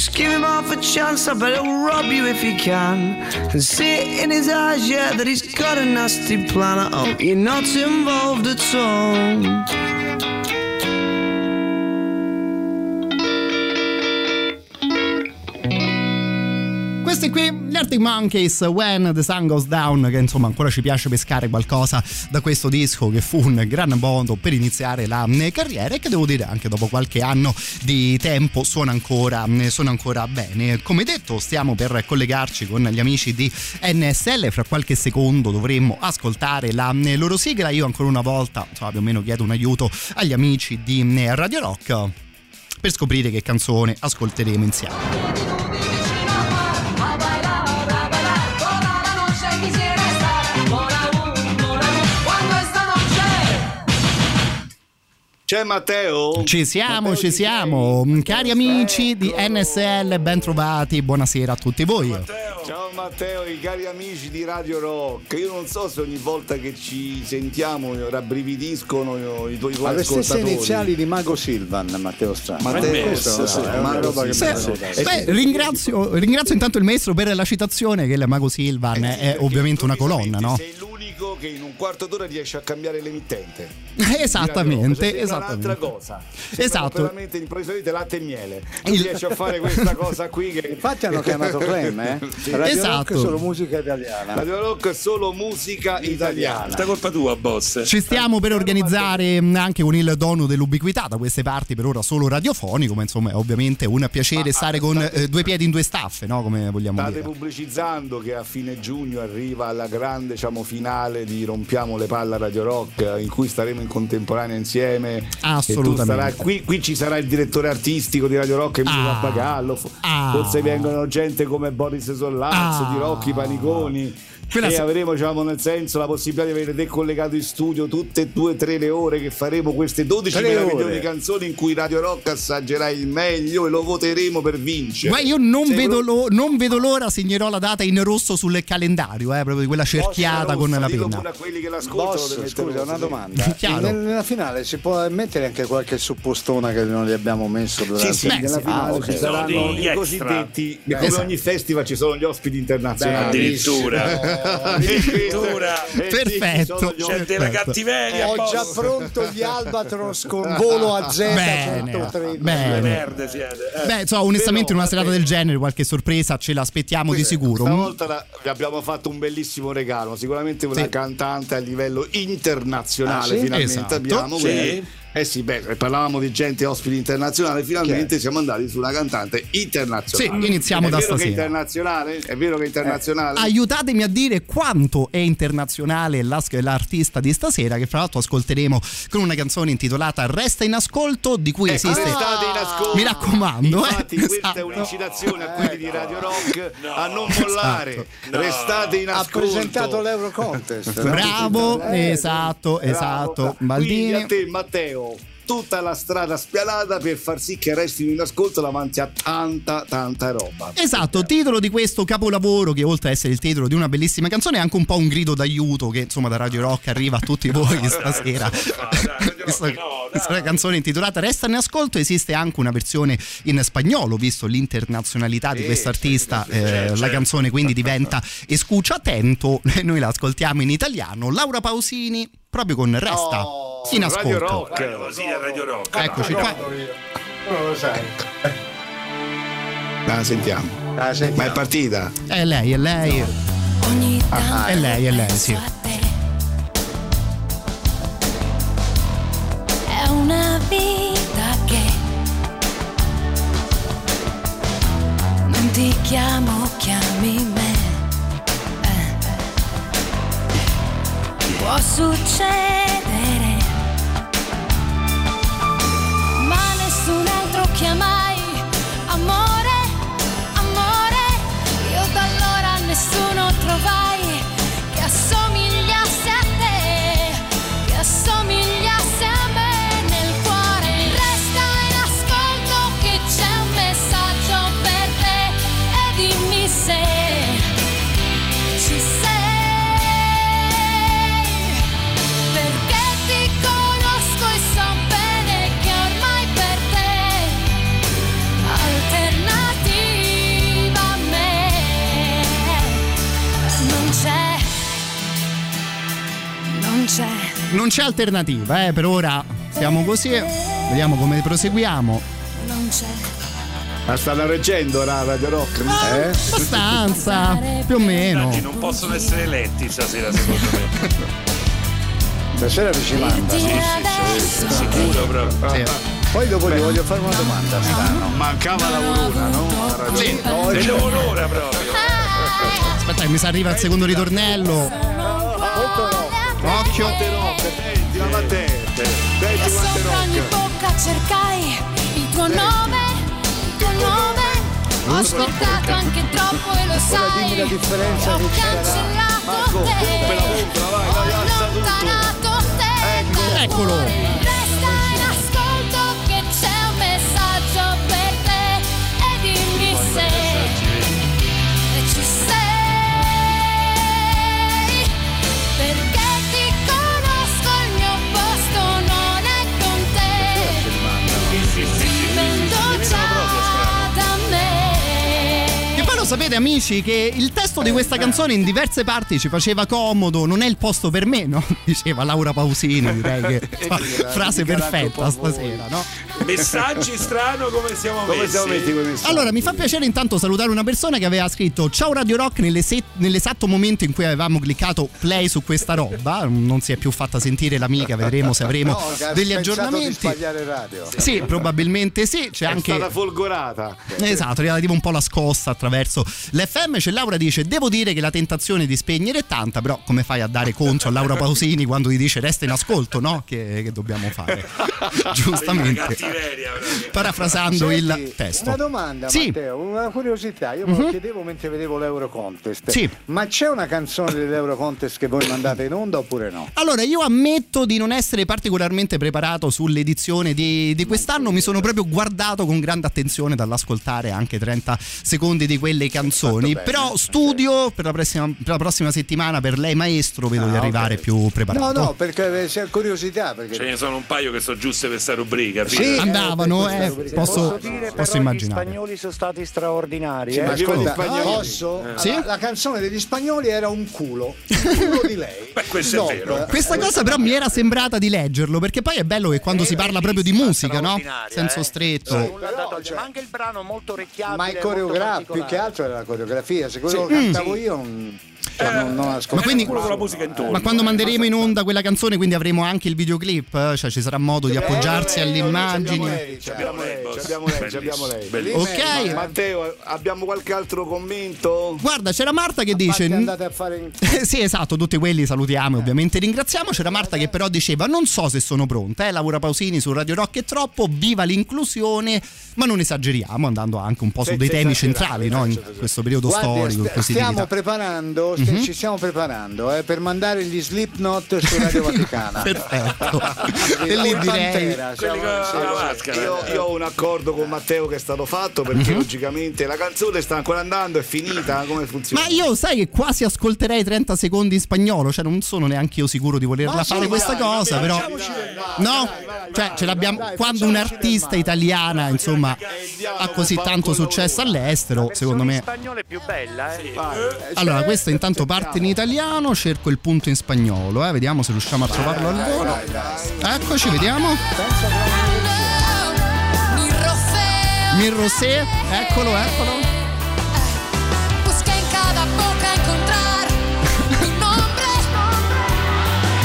Just give him half a chance, I bet he'll rob you if he can. And see it in his eyes, yeah, that he's got a nasty plan. I hope you're not involved at all. Arctic Monkeys, When the Sun Goes Down, che insomma ancora ci piace pescare qualcosa da questo disco che fu un gran modo per iniziare la eh, carriera e che devo dire anche dopo qualche anno di tempo suona ancora, eh, suona ancora bene. Come detto stiamo per collegarci con gli amici di NSL, fra qualche secondo dovremmo ascoltare la eh, loro sigla, io ancora una volta insomma, più o meno chiedo un aiuto agli amici di Radio Rock per scoprire che canzone ascolteremo insieme. C'è Matteo? Ci siamo, Matteo, ci siamo. sei? Cari amici di NSL, ben trovati. Buonasera a tutti voi. Ciao Matteo, i cari amici di Radio Rock. Io non so se ogni volta che ci sentiamo rabbrividiscono i tuoi Ha le stesse iniziali di Mago Silvan, Matteo Strano. Matteo, ringrazio, ringrazio intanto il maestro per la citazione che il Mago Silvan è ovviamente una colonna, no? Sei l'unico che in un quarto d'ora riesce a cambiare l'emittente. Esattamente, esattamente. un'altra cosa. Sembra Esatto. Veramente improvvisamente latte e miele. Tu Il- riesci a fare questa cosa qui che Infatti hanno chiamato Clem, eh? Sì. Radio Esatto. Rock è solo musica italiana. Radio Rock è solo musica italiana. Sta colpa tua, boss. Ci stiamo per organizzare anche con il dono dell'ubiquità da queste parti, per ora solo radiofonico, ma insomma è ovviamente un piacere stare con eh, due piedi in due staffe, no? Come vogliamo State dire. pubblicizzando che a fine giugno arriva la grande diciamo, finale di Rompiamo le palle a Radio Rock in cui staremo in contemporanea insieme. Assolutamente. qui, qui ci sarà il direttore artistico di Radio Rock Emilio Ah. Pappagallo. Ah. Forse vengono gente come Boris Sollazzo, Ah. di Rocchi Paniconi. Quella e sa- avremo diciamo, nel senso la possibilità di avere te collegato in studio tutte e due tre le ore che faremo queste 12 Tre meravigliose ore. canzoni in cui Radio Rock assaggerà il meglio e lo voteremo per vincere. Ma io non vedo, pro- lo- non vedo l'ora, segnerò la data in rosso sul calendario, eh, proprio di quella cerchiata Rossa, con la penna. pure a quelli che l'ascoltano Boss, deve scusa, una domanda. Nella finale si può mettere anche qualche suppostona che non gli abbiamo messo durante Sì, sì, nella sì. finale Ah, ok. ci saranno i cosiddetti, come Esatto. ogni festival ci sono gli ospiti internazionali. Addirittura. Addirittura. Eh sì, ci Perfetto. C'è ospiti. della cattiveria, Ho già pronto gli Albatros con volo a Z Bene, 130. Le bene. merde siete. eh. Beh, insomma, onestamente in una serata del genere qualche sorpresa ce l'aspettiamo di sicuro. Stavolta la- vi abbiamo fatto un bellissimo regalo, sicuramente una Sì. cantante a livello internazionale Ah, sì? finalmente Esatto. abbiamo. Sì. Eh sì, beh, parlavamo di gente ospiti internazionale, finalmente siamo andati su una cantante internazionale. Sì, iniziamo è da vero che è internazionale? È vero che è internazionale? Aiutatemi a dire quanto è internazionale la- l'artista di stasera, che fra l'altro ascolteremo con una canzone intitolata Resta in ascolto, di cui Ecco, esiste. restate in ascolto. Mi raccomando, eh. Infatti, questa è Esatto. un'incitazione a quelli di Radio Rock a non mollare. No. Restate in Ha ascolto. presentato l'Euro Contest. no? Bravo, Eh, esatto, Bravo. esatto. Quindi Baldini. a te, Matteo, tutta la strada spianata per far sì che restino in ascolto davanti a tanta, tanta roba. Esatto, titolo di questo capolavoro che oltre ad essere il titolo di una bellissima canzone è anche un po' un grido d'aiuto che insomma da Radio Rock arriva a tutti voi stasera. Questa, questa canzone intitolata Resta in ascolto esiste anche una versione in spagnolo visto l'internazionalità di quest'artista eh, la canzone quindi diventa Escucha attento noi la ascoltiamo in italiano. Laura Pausini proprio con Resta in Radio ascolto Rock. Radio a Radio Rock. eccoci qua Non lo sai. La sentiamo. Ah, senti. Ma è partita? è lei è lei Ogni tanto è lei è lei sì. È una vita che non ti chiamo, chiami me. Può succedere, ma nessun altro chiamai. Non c'è alternativa eh, per ora siamo così vediamo come proseguiamo Non c'è La stanno reggendo la Radio Rock? Eh? abbastanza più o meno Infatti non possono essere eletti stasera secondo me. Stasera ci manda. Dirti adesso Sicuro proprio. Sì. Poi dopo gli voglio fare una domanda. Strano. Mancava la voluna, no? La Sì. No, c'è- l'ora proprio. aspetta che mi si arriva il secondo ritornello occhio Senti la battente. E Senti quante sopra ogni bocca cercai il tuo nome, il tuo nome. Ho ascoltato anche troppo e lo sai. la differenza Ho cancellato te. Ho allontanato te. Ecco. dal Eccolo. Sapete amici che il testo di questa canzone in diverse parti ci faceva comodo, non è il posto per me, no? Diceva Laura Pausini, direi che fa- frase perfetta stasera, no? Messaggi strano come siamo Come messi. siamo messi? Allora, mi fa piacere intanto salutare una persona che aveva scritto Ciao Radio Rock nelle se- nell'esatto momento in cui avevamo cliccato play su questa roba. Non si è più fatta sentire l'amica, vedremo se avremo No, degli di aggiornamenti. sbagliare radio. Sì, probabilmente sì. C'è È anche. stata folgorata. Esatto, relativa un po' la scossa attraverso l'FM. C'è Laura dice: Devo dire che la tentazione di spegnere è tanta, però come fai a dare contro a Laura Pausini quando ti dice resta in ascolto, no? Che, che dobbiamo fare? Giustamente. Parafrasando il Senti, testo. Una domanda, Sì. Matteo, una curiosità. Io me lo chiedevo mentre vedevo l'Euro Contest. Sì. Ma c'è una canzone dell'Euro Contest che voi mandate in onda oppure no? Allora, io ammetto di non essere particolarmente preparato sull'edizione di, di quest'anno. Mi sono proprio guardato con grande attenzione dall'ascoltare anche 30 secondi di quelle canzoni. bene. Però studio per la, prossima, per la prossima settimana per lei, maestro, vedo di Ah, arrivare ok. più preparato. No, no, perché c'è curiosità. Perché... Ce ne sono un paio che sono giuste per sta rubrica. Sì. Andavano, eh, eh, posso posso, dire posso però immaginare. gli spagnoli sono stati straordinari. Sì, eh. Ascolta, spagnoli. posso? Sì? Allora, La canzone degli spagnoli era un culo. Il culo di lei. Beh, questo è Stop. vero. Questa cosa però mi era sembrata di leggerlo perché poi è bello che quando si parla proprio di musica, no? Senso eh. stretto. Però, cioè- ma anche il brano molto orecchiabile. Ma è coreografico, più che altro era la coreografia. Se quello lo cantavo io non, non, non ascoltavo. Ma quindi- Culo con la musica intorno. Ma quando manderemo in onda quella canzone, quindi avremo anche il videoclip? eh? Cioè ci sarà modo di appoggiarsi alle immagini? Abbiamo lei, abbiamo lei, Bellissimo, abbiamo lei. bellissimo. Ok. Matteo, abbiamo qualche altro commento? Guarda, c'era Marta che dice. Andate a fare in... Eh, sì, esatto, tutti quelli salutiamo e ovviamente ringraziamo. C'era Marta che però diceva: Non so se sono pronta, eh, Laura Pausini su Radio Rock è troppo, viva l'inclusione, ma non esageriamo, andando anche un po' su dei temi centrali no? in questo periodo Guardi, storico, st- così stiamo preparando, Mhm. ci stiamo preparando eh, per mandare gli Slipknot su Radio Vaticana. Perfetto. e La lì direi. Pantera, siamo- la sì. maschera. Io, io ho un accordo con Matteo che è stato fatto perché logicamente la canzone sta ancora andando, è finita, come funziona? Ma io sai che quasi ascolterei 30 secondi in spagnolo, cioè non sono neanche io sicuro di volerla Ma sì, fare questa dai, cosa, vabbè, però no, dai, vai, cioè vai, ce l'abbiamo dai, quando un'artista italiana, insomma, ha così tanto successo all'estero, La secondo me. spagnola è più bella, eh. Allora, questo intanto parte in italiano, cerco il punto in spagnolo, eh, vediamo se riusciamo a trovarlo al volo. Eccoci, vediamo. Mi roceo. Mi Rosé, eccolo, eccolo.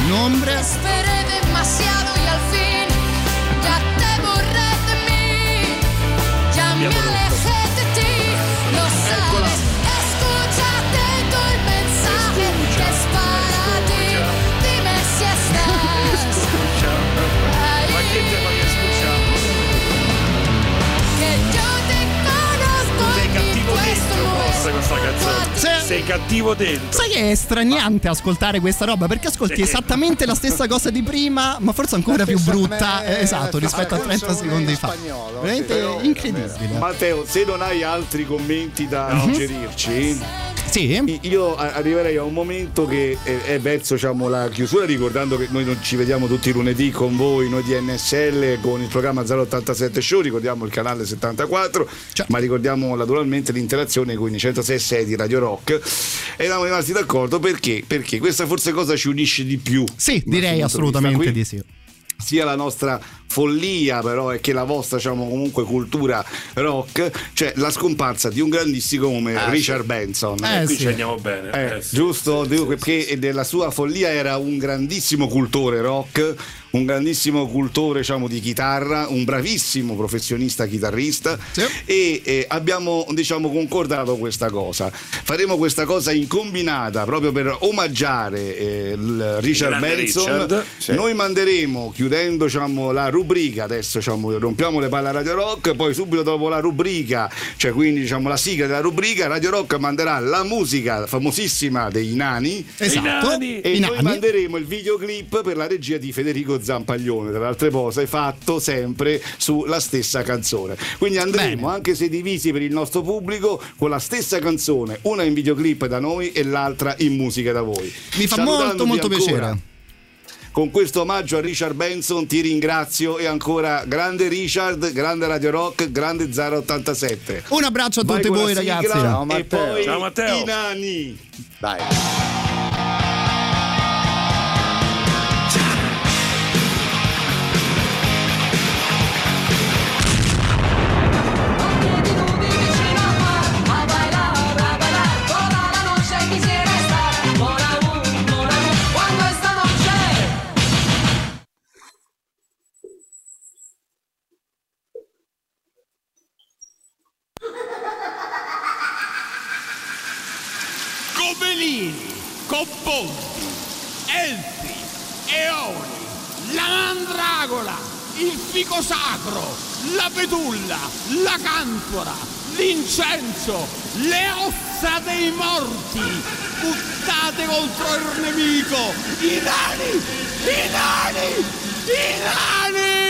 Nombre. Esperé no es questa canzone. Sì. Sei cattivo dentro. Sai che è straniante ascoltare questa roba perché ascolti Sì. esattamente la stessa cosa di prima, ma forse ancora più brutta, me- eh, esatto, rispetto a stessa 30 canzone secondi in fa. spagnolo, Veramente però- incredibile. Matteo, se non hai altri commenti da Mhm. suggerirci, Sì? io arriverei a un momento che è, verso diciamo, la chiusura, ricordando che noi non ci vediamo tutti i lunedì con voi, noi di NSL, con il programma 087 Show, ricordiamo il canale 74, Ciao. ma ricordiamo naturalmente l'interazione con i 106 di Radio Rock. E eravamo rimasti d'accordo perché? Perché questa forse cosa ci unisce di più. Sì, direi di assolutamente di Qui sì. sia la nostra follia però e che la vostra diciamo comunque cultura rock cioè la scomparsa di un grandissimo come Ah, Richard Benson Eh, Qui sì. ci andiamo bene. eh, eh, sì. giusto? Dico perché della sua follia era un grandissimo cultore rock, un grandissimo cultore diciamo, di chitarra, un bravissimo professionista chitarrista Sì. e eh, abbiamo diciamo, concordato questa cosa. Faremo questa cosa in combinata proprio per omaggiare eh, il Richard Benson. Richard, Sì. Noi manderemo, chiudendo diciamo, la rubrica, adesso diciamo, rompiamo le palle a Radio Rock, poi subito dopo la rubrica, cioè quindi diciamo, la sigla della rubrica, Radio Rock manderà la musica famosissima dei nani. Esatto. nani. E I noi nani. manderemo il videoclip per la regia di Federico Zampaglione, tra le altre cose, fatto sempre sulla stessa canzone. Quindi andremo, Bene. anche se divisi per il nostro pubblico, con la stessa canzone, una in videoclip da noi e l'altra in musica da voi. Mi fa Salutandovi molto molto piacere. Con questo omaggio a Richard Benson ti ringrazio e ancora grande Richard, grande Radio Rock, grande 087. Un abbraccio a Vai tutti voi ragazzi. Ciao, E Matteo. poi Ciao, Matteo. i nani. Dai. Il fico sacro, la betulla, la cantora, l'incenso, le ossa dei morti, buttate contro il nemico, i nani, i nani, i nani!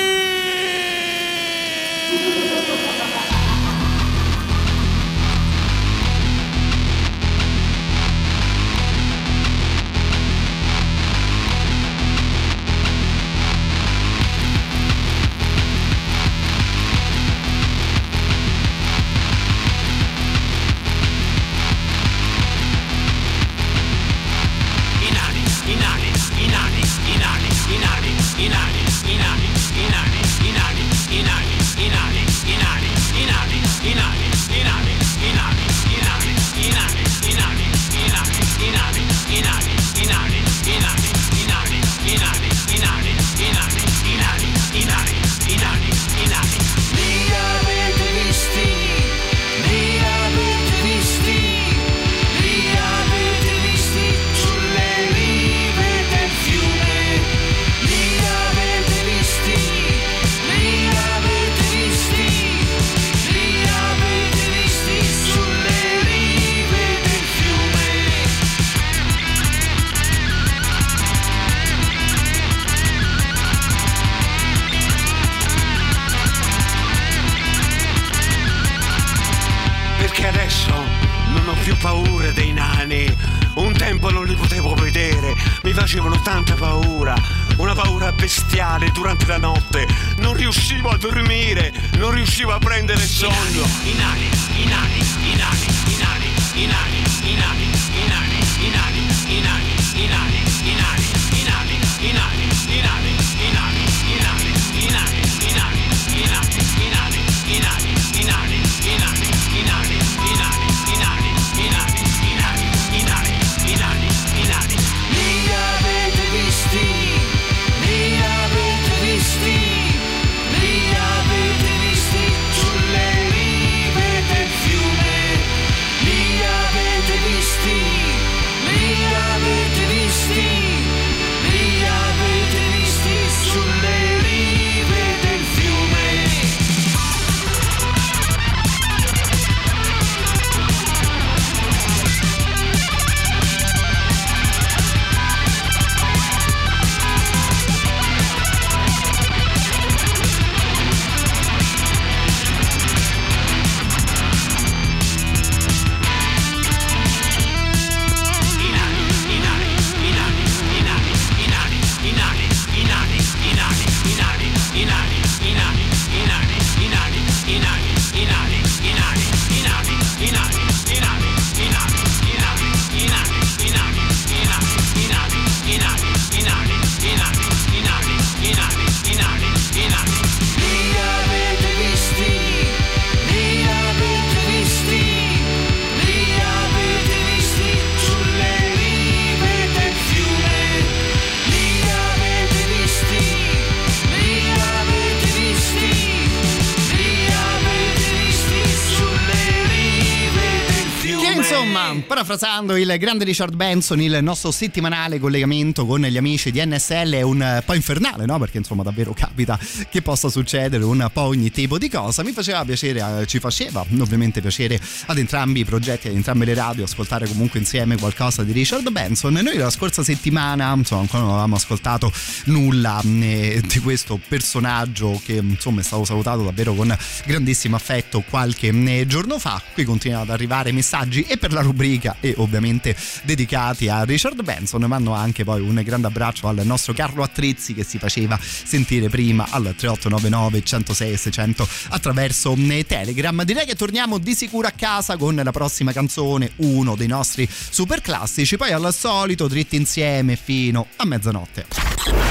ださい parafrasando il grande Richard Benson, il nostro settimanale collegamento con gli amici di NSL è un po' infernale, no? Perché insomma davvero capita che possa succedere un po' ogni tipo di cosa. Mi faceva piacere, eh, ci faceva ovviamente piacere ad entrambi i progetti, ad entrambe le radio, ascoltare comunque insieme qualcosa di Richard Benson. Noi la scorsa settimana, insomma, ancora non avevamo ascoltato nulla eh, di questo personaggio che insomma è stato salutato davvero con grandissimo affetto qualche eh, giorno fa. Qui continuano ad arrivare messaggi e per la rubrica e ovviamente dedicati a Richard Benson. Mando anche poi un grande abbraccio al nostro Carlo Attrizzi che si faceva sentire prima al 3899 106 600 attraverso eh, Telegram. Direi che torniamo di sicuro a casa con la prossima canzone, uno dei nostri super classici. Poi al solito dritti insieme fino a mezzanotte.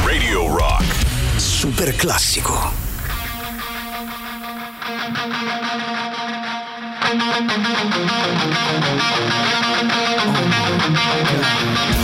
Radio Rock. Super classico. Thank you.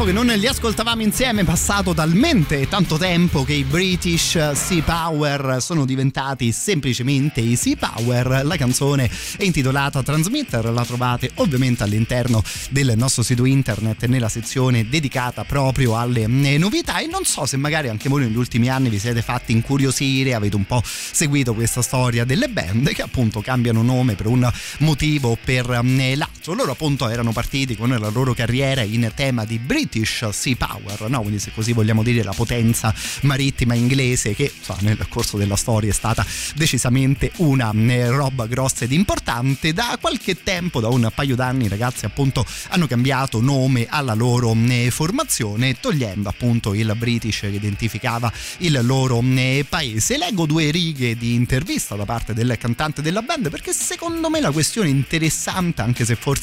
Tempo che non li ascoltavamo insieme, è passato talmente tanto tempo che i British Sea Power sono diventati semplicemente i Sea Power. La canzone è intitolata Transmitter, la trovate ovviamente all'interno del nostro sito internet nella sezione dedicata proprio alle eh, novità e non so se magari anche voi negli ultimi anni vi siete fatti incuriosire, avete un po' seguito questa storia delle band che appunto cambiano nome per un motivo o per eh, l'altro. Loro appunto erano partiti con la loro carriera in tema di British Sea Power, no? quindi se così vogliamo dire la potenza marittima inglese che so, nel corso della storia è stata decisamente una eh, roba grossa ed importante. Da qualche tempo, da un paio d'anni, i ragazzi appunto hanno cambiato nome alla loro eh, formazione, togliendo appunto il British che identificava il loro eh, paese. Leggo due righe di intervista da parte del cantante della band perché secondo me la questione interessante, anche se forse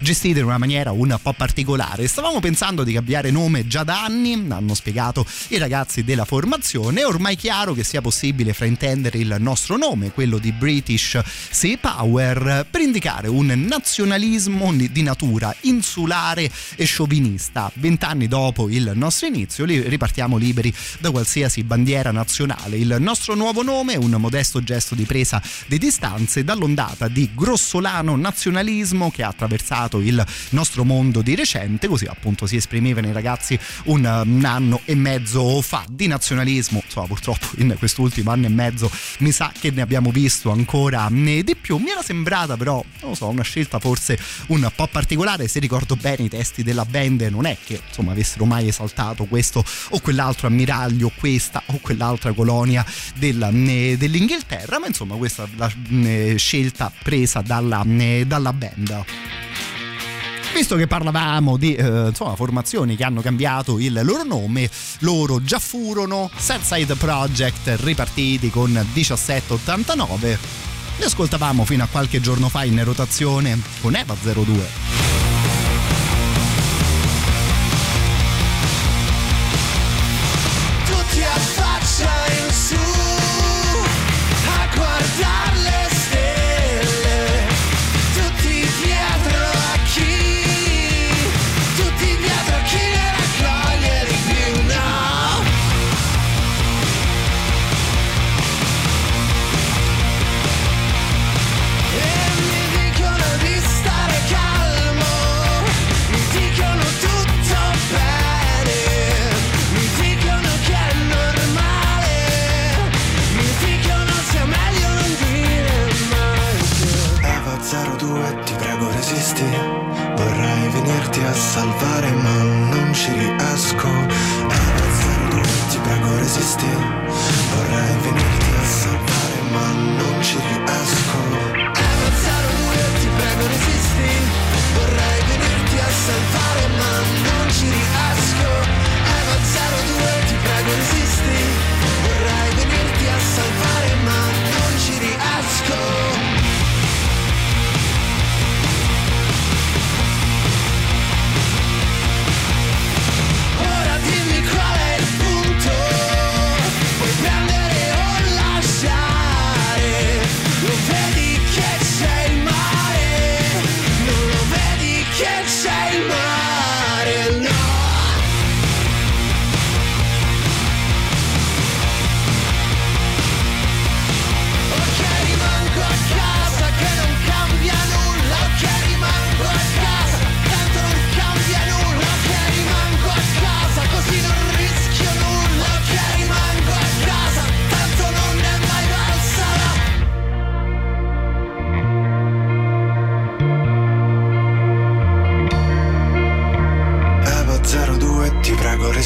gestita in una maniera un po' particolare. Stavamo pensando di cambiare nome già da anni, hanno spiegato i ragazzi della formazione. È ormai chiaro che sia possibile fraintendere il nostro nome, quello di British Sea Power, per indicare un nazionalismo di natura insulare e sciovinista. Vent'anni dopo il nostro inizio, ripartiamo liberi da qualsiasi bandiera nazionale. Il nostro nuovo nome è un modesto gesto di presa di distanze dall'ondata di grossolano nazionalismo che ha attraversato il nostro mondo di recente, così appunto si esprimevano i ragazzi un, un anno e mezzo fa di nazionalismo, insomma purtroppo in quest'ultimo anno e mezzo mi sa che ne abbiamo visto ancora di più, mi era sembrata però, non lo so, una scelta forse un po' particolare, se ricordo bene i testi della band non è che insomma avessero mai esaltato questo o quell'altro ammiraglio, questa o quell'altra colonia della, dell'Inghilterra, ma insomma questa è la scelta presa dalla, dalla band. Visto che parlavamo di eh, insomma, formazioni che hanno cambiato il loro nome, loro già furono Southside Project ripartiti con 1789. Li ascoltavamo fino a qualche giorno fa in rotazione con Eva 02.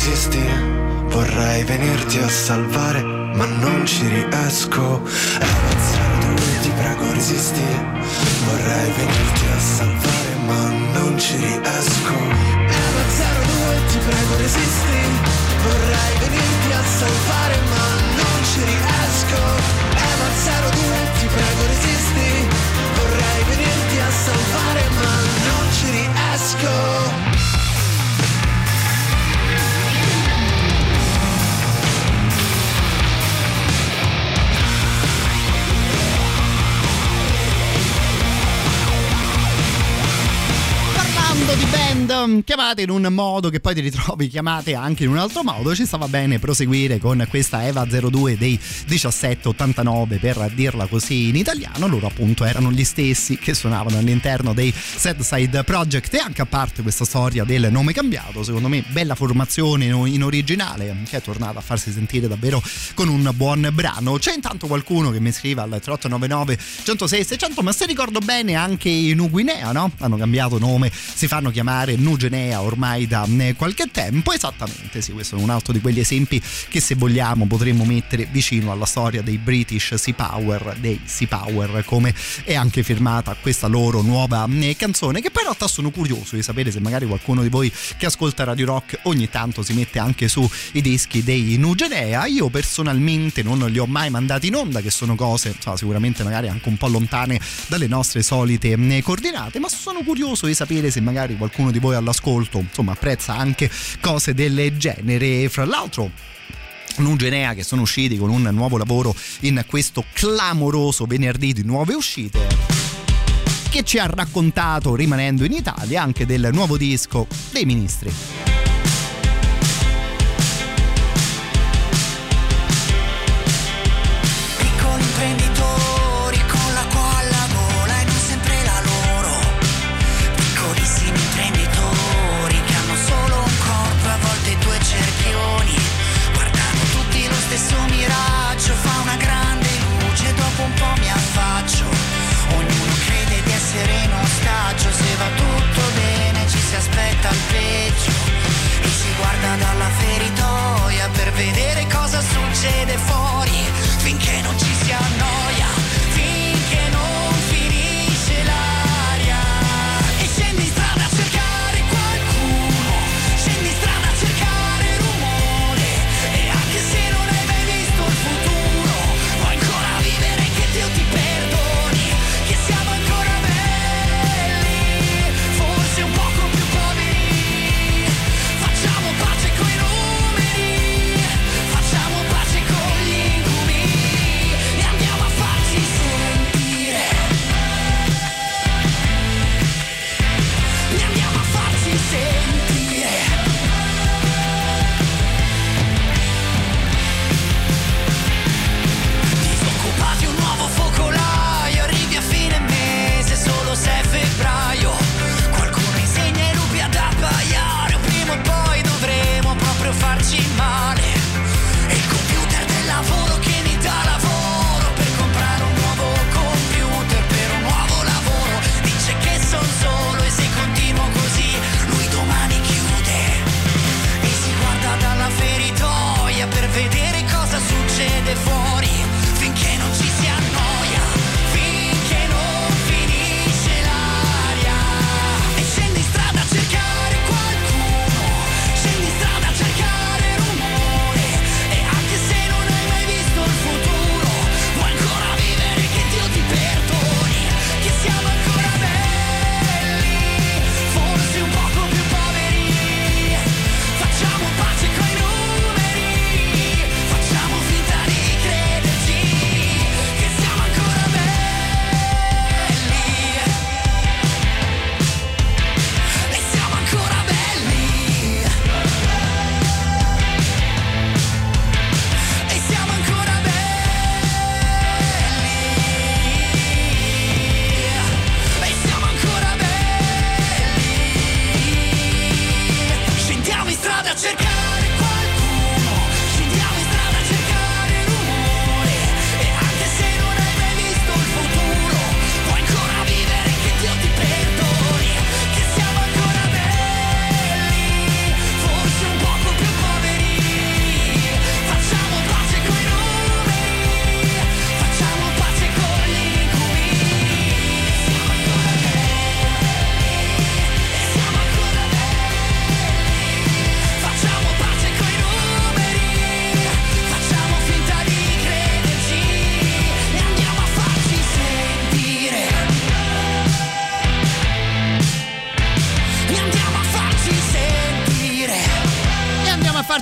Resisti. Vorrei venirti a salvare ma non ci riesco. Eva 02 ti prego resisti. Vorrei venirti a salvare ma non ci riesco. Eva 02 ti prego resisti. Vorrei venirti a salvare ma non ci riesco. Eva 02 ti prego resisti. Vorrei venirti a salvare ma non ci riesco Mondo di band. Chiamate in un modo che poi ti ritrovi chiamate anche in un altro modo. Ci stava bene proseguire con questa Eva 02 dei 1789 per dirla così in italiano. Loro appunto erano gli stessi che suonavano all'interno dei Sad Side Project. E anche a parte questa storia del nome cambiato secondo me bella formazione in originale che è tornata a farsi sentire davvero con un buon brano. C'è intanto qualcuno che mi scrive al 3899 106 600 ma se ricordo bene anche i Nuguinea no? hanno cambiato nome fanno chiamare Nugenea ormai da eh, qualche tempo. Esattamente sì questo è un altro di quegli esempi che se vogliamo potremmo mettere vicino alla storia dei British Sea Power dei Sea Power come è anche firmata questa loro nuova eh, canzone che poi in realtà sono curioso di sapere se magari qualcuno di voi che ascolta Radio Rock ogni tanto si mette anche su i dischi dei Nugenea io personalmente non li ho mai mandati in onda che sono cose insomma, sicuramente magari anche un po' lontane dalle nostre solite eh, coordinate ma sono curioso di sapere se magari qualcuno di voi all'ascolto insomma apprezza anche cose del genere fra l'altro Nugenea che sono usciti con un nuovo lavoro in questo clamoroso venerdì di nuove uscite che ci ha raccontato rimanendo in Italia anche del nuovo disco dei ministri.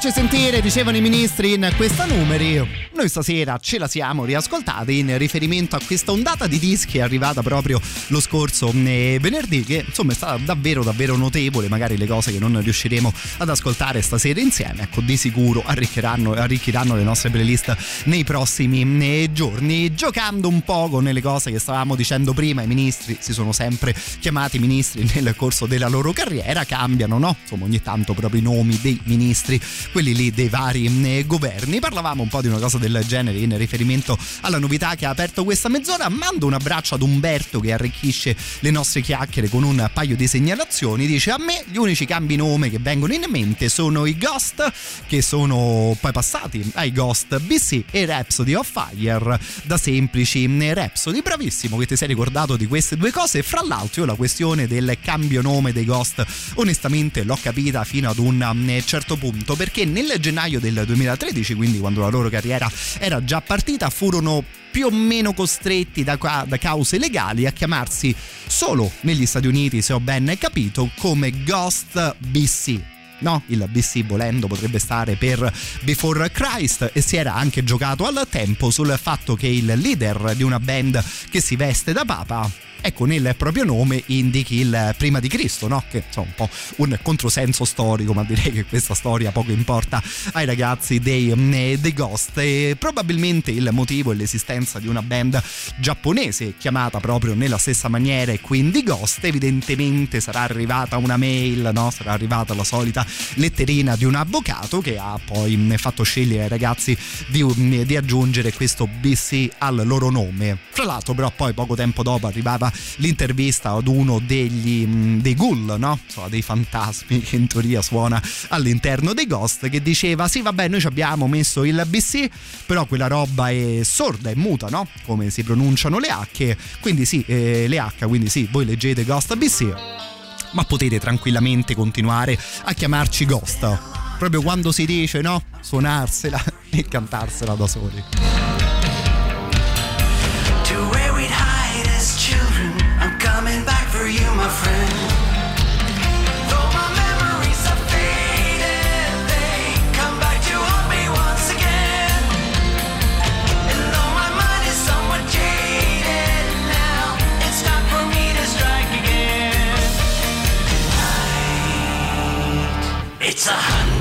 Farci sentire, dicevano i ministri in questa numeri. Noi stasera ce la siamo riascoltati in riferimento a questa ondata di dischi arrivata proprio lo scorso eh, venerdì, che insomma è stata davvero davvero notevole. Magari le cose che non riusciremo ad ascoltare stasera insieme, ecco, di sicuro arricchiranno, arricchiranno le nostre playlist nei prossimi eh, giorni. Giocando un poco nelle cose che stavamo dicendo prima, i ministri si sono sempre chiamati ministri nel corso della loro carriera, cambiano, no? Insomma, ogni tanto proprio i nomi dei ministri, quelli lì dei vari eh, governi. Parlavamo un po' di una cosa del genere in riferimento alla novità che ha aperto questa mezz'ora. Mando un abbraccio ad Umberto che arricchisce le nostre chiacchiere con un paio di segnalazioni. Dice: A me gli unici cambi nome che vengono in mente sono i Ghost, che sono poi passati ai Ghost BC e Rhapsody of Fire da semplici Rhapsody. Bravissimo che ti sei ricordato di queste due cose. Fra l'altro, io la questione del cambio nome dei Ghost, onestamente l'ho capita fino ad un certo punto, perché nel gennaio del 2013, quindi quando la loro carriera era già partita, furono più o meno costretti da, da, cause legali a chiamarsi solo negli Stati Uniti, se ho ben capito, come Ghost BC. No, il BC volendo potrebbe stare per Before Christ e si era anche giocato al tempo sul fatto che il leader di una band che si veste da papa ecco nel proprio nome indichi il prima di Cristo, no? Che è un po' un controsenso storico, ma direi che questa storia poco importa ai ragazzi dei, mm, dei Ghost. E probabilmente il motivo è l'esistenza di una band giapponese chiamata proprio nella stessa maniera e quindi Ghost. Evidentemente sarà arrivata una mail, no? Sarà arrivata la solita letterina di un avvocato che ha poi mm, fatto scegliere ai ragazzi di, mm, di aggiungere questo BC al loro nome. Fra l'altro, però, poi poco tempo dopo arrivava l'intervista ad uno degli, dei ghoul, no? Insomma, dei fantasmi che in teoria suona all'interno dei Ghost, che diceva: Sì, vabbè, noi ci abbiamo messo il BC, però quella roba è sorda, è muta, no? Come si pronunciano le H, quindi sì, eh, le H, quindi sì, voi leggete Ghost BC, ma potete tranquillamente continuare a chiamarci Ghost. Proprio quando si dice, no? Suonarsela e cantarsela da soli. It's a hunter's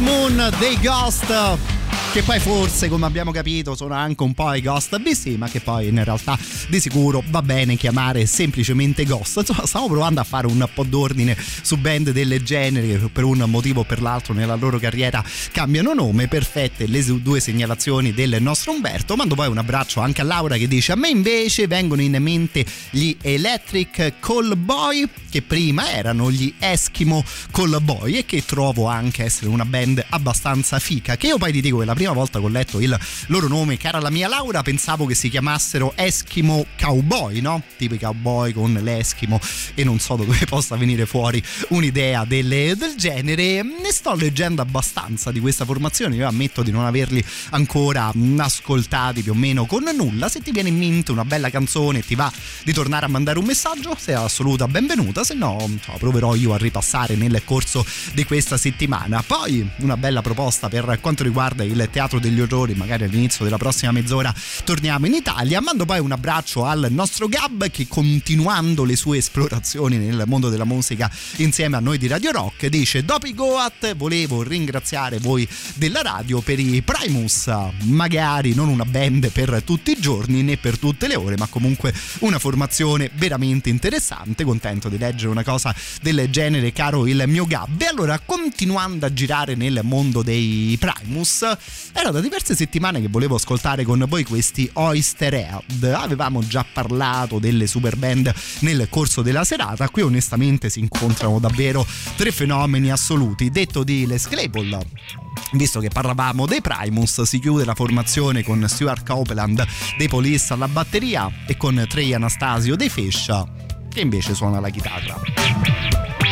Moon dei Ghost che poi forse come abbiamo capito sono anche un po' i Ghost. BC ma che poi in realtà di sicuro va bene chiamare semplicemente Ghost. Insomma stiamo provando a fare un po' d'ordine su band del genere che per un motivo o per l'altro nella loro carriera cambiano nome perfette le due segnalazioni del nostro Umberto. Mando poi un abbraccio anche a Laura che dice a me invece vengono in mente gli Electric Call Boy che prima erano gli Eskimo Call Boy e che trovo anche essere una band abbastanza fica che io poi ti dico che la prima volta che ho letto il loro nome cara la mia Laura pensavo che si chiamassero Eskimo Cowboy no? tipo i cowboy con l'Eskimo e non so dove possa venire fuori un'idea delle, del genere. Ne sto leggendo abbastanza di questa formazione io ammetto di non averli ancora ascoltati più o meno con nulla. Se ti viene in mente una bella canzone e ti va di tornare a mandare un messaggio sei assoluta benvenuta se no proverò io a ripassare nel corso di questa settimana. Poi una bella proposta per quanto riguarda il teatro degli orrori magari all'inizio della prossima mezz'ora torniamo in Italia mando poi un abbraccio al nostro Gab che continuando le sue esplorazioni nel mondo della musica insieme a noi di Radio Rock dice dopo i Goat volevo ringraziare voi della radio per i Primus magari non una band per tutti i giorni né per tutte le ore ma comunque una formazione veramente interessante contento di leggere una cosa del genere caro il mio Gab. E allora continuando a girare nel mondo dei Primus era da diverse settimane che volevo ascoltare con voi questi Oyster Head. Avevamo già parlato delle super band nel corso della serata. Qui onestamente si incontrano davvero tre fenomeni assoluti. Detto di Les Claypool Visto che parlavamo dei Primus, si chiude la formazione con Stuart Copeland dei Police alla batteria e con Trey Anastasio dei Fescia, che invece suona la chitarra.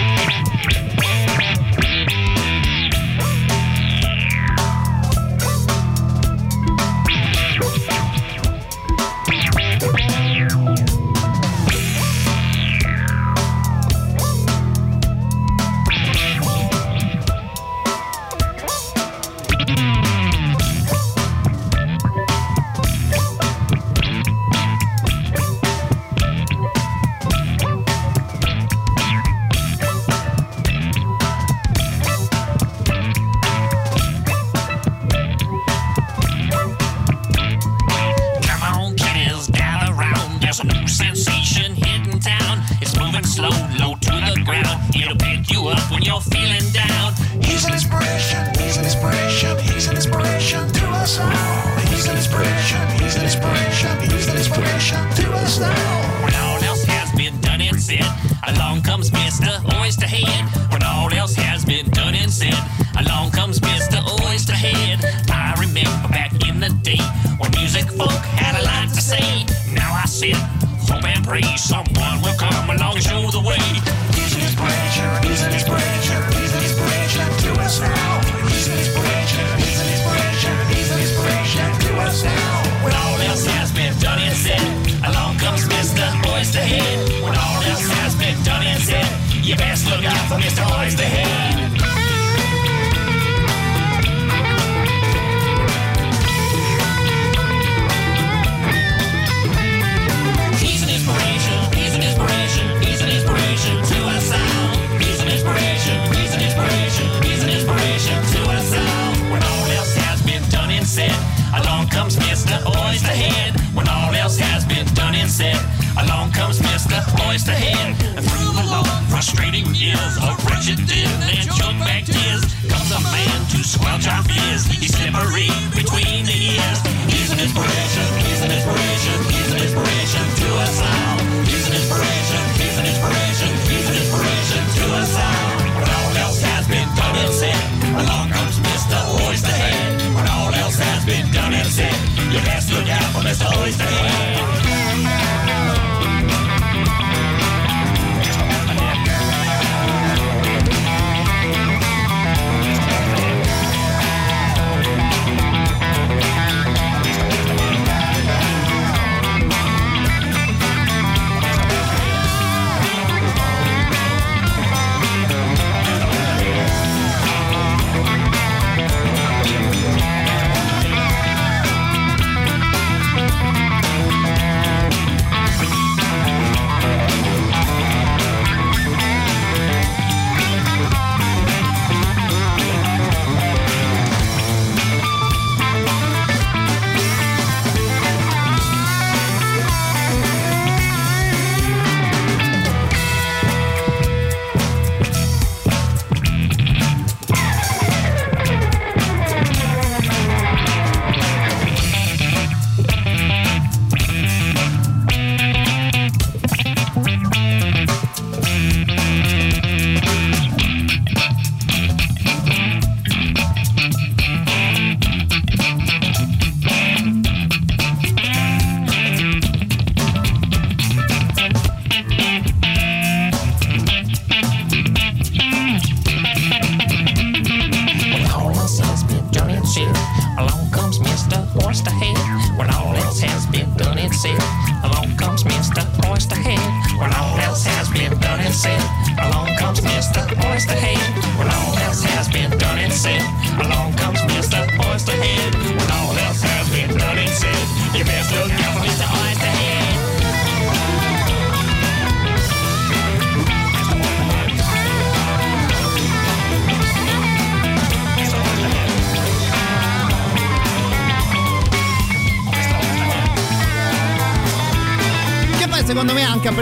Ground. It'll pick you up when you're feeling down. He's an inspiration, he's an inspiration, he's an inspiration to us all. He's an inspiration, he's an inspiration, he's an inspiration to us all. When all else has been done and said, along comes Mr. Oyster Head. When all else has been done and said, along comes Mr. Oyster Head. I remember back in the day when music folk had a lot to say. Now I sit, hope and pray someone will come along and show the way. He's an inspiration, he's an inspiration, he's an inspiration to us now. He's an inspiration, he's an inspiration, he's an inspiration to us now. When all else has been done and said, along comes Mr. Oyster Head. When all else has been done and said, you best look out for Mr. Oyster comes Mr. Oyster Head. When all else has been done and said, along comes Mr. Oyster Head. And through the long, frustrating years of wretched din and choke back tears, comes a man to squelch our fears. He's slippery between the ears. He's an inspiration, he's an inspiration, he's an inspiration to us all. He's an inspiration, he's an inspiration, he's an inspiration to us all. When all else has been done and said, along comes Mr. Oyster Head. easy. Your best look out for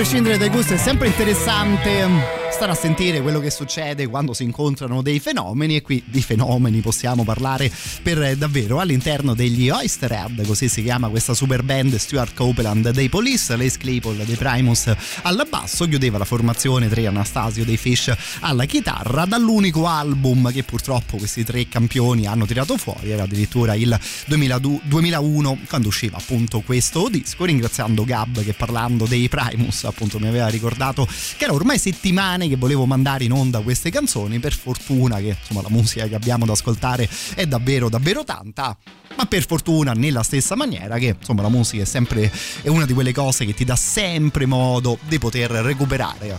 prescindere dai gusti è sempre interessante stare a sentire quello che succede quando si incontrano dei fenomeni e qui di fenomeni possiamo parlare per eh, davvero all'interno degli Oysterhead, così si chiama questa super band Stuart Copeland dei Police, Lace Claypool dei Primus al basso, chiudeva la formazione tre Anastasio dei Fish alla chitarra, dall'unico album che purtroppo questi tre campioni hanno tirato fuori, era addirittura il 2002 2001 quando usciva appunto questo disco, ringraziando Gab che parlando dei Primus appunto mi aveva ricordato che era ormai settimane che volevo mandare in onda queste canzoni, per fortuna che insomma la musica che abbiamo da ascoltare è davvero davvero tanta ma per fortuna nella stessa maniera che insomma la musica è sempre è una di quelle cose che ti dà sempre modo di poter recuperare.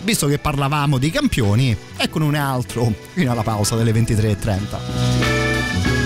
Visto che parlavamo di campioni eccone un altro fino alla pausa delle 23.30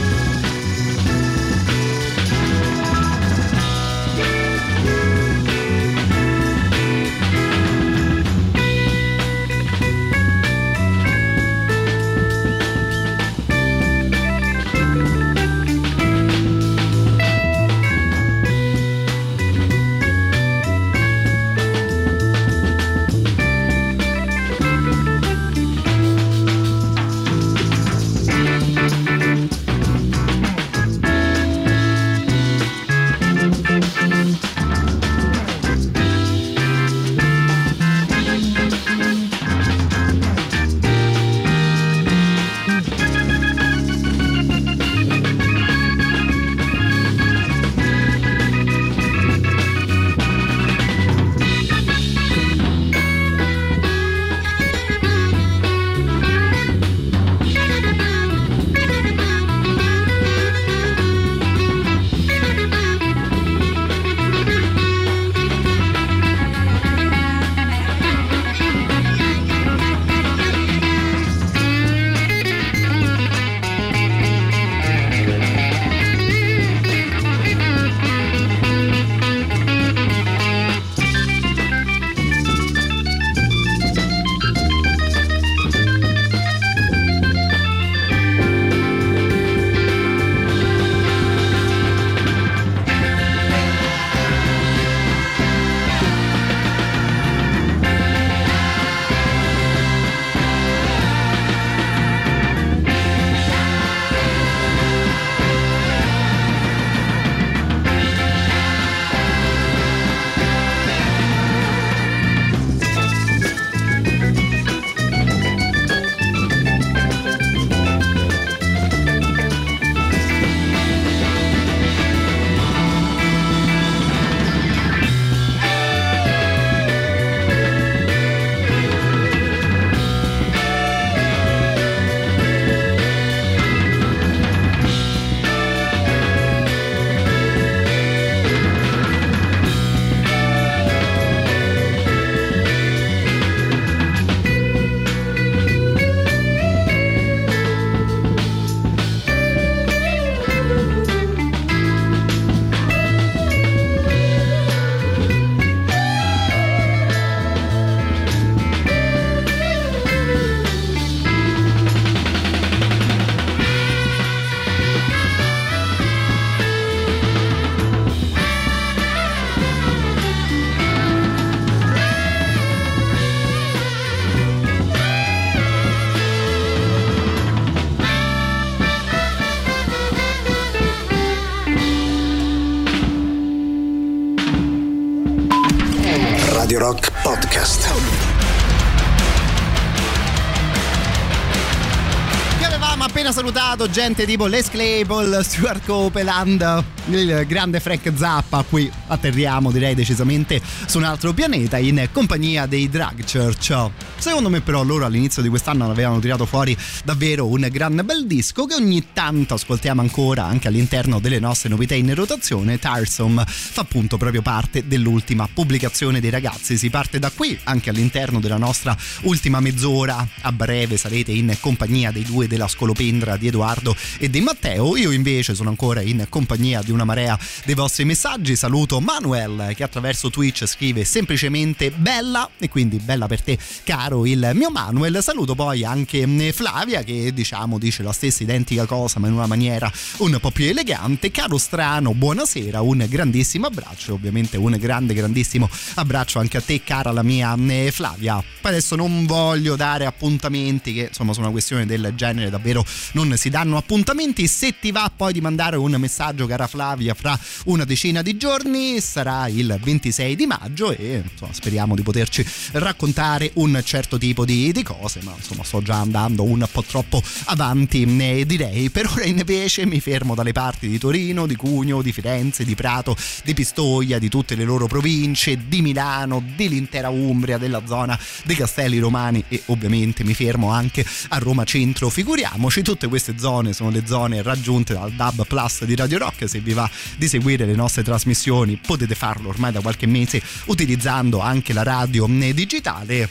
salutato gente tipo Les Claypool, Stuart Copeland, il grande Frank Zappa. Qui atterriamo, direi decisamente su un altro pianeta in compagnia dei Drag Church. Secondo me, però, loro all'inizio di quest'anno avevano tirato fuori davvero un gran bel disco che ogni tanto ascoltiamo ancora anche all'interno delle nostre novità in rotazione. Tarsome fa appunto proprio parte dell'ultima pubblicazione dei ragazzi. Si parte da qui anche all'interno della nostra ultima mezz'ora. A breve sarete in compagnia dei due della scolopendra di Edoardo e di Matteo. Io invece sono ancora in compagnia di una marea dei vostri messaggi. Saluto Manuel che attraverso Twitch scrive semplicemente bella e quindi bella per te caro il mio Manuel. Saluto poi anche mm, Flavia che diciamo dice la stessa identica cosa ma in una maniera un po' più elegante. Caro strano, buonasera, un grandissimo abbraccio, ovviamente un grande grandissimo abbraccio anche a te cara la mia mm, Flavia. Adesso non voglio dare appuntamenti che insomma su una questione del genere davvero non si danno appuntamenti. Se ti va poi di mandare un messaggio cara Flavia fra una decina di giorni sarà il 26 di maggio e insomma, speriamo di poterci raccontare un certo tipo di, di cose, ma insomma sto già andando un po' troppo avanti ne direi. Per ora invece mi fermo dalle parti di Torino, di Cugno, di Firenze, di Prato, di Pistoia, di tutte le loro province, di Milano, dell'intera Umbria, della zona dei Castelli Romani e ovviamente mi fermo anche a Roma Centro. Figuriamoci, tutte queste zone sono le zone raggiunte dal DAB Plus di Radio Rock. Se vi va di seguire le nostre trasmissioni potete farlo ormai da qualche mese utilizzando anche la radio digitale,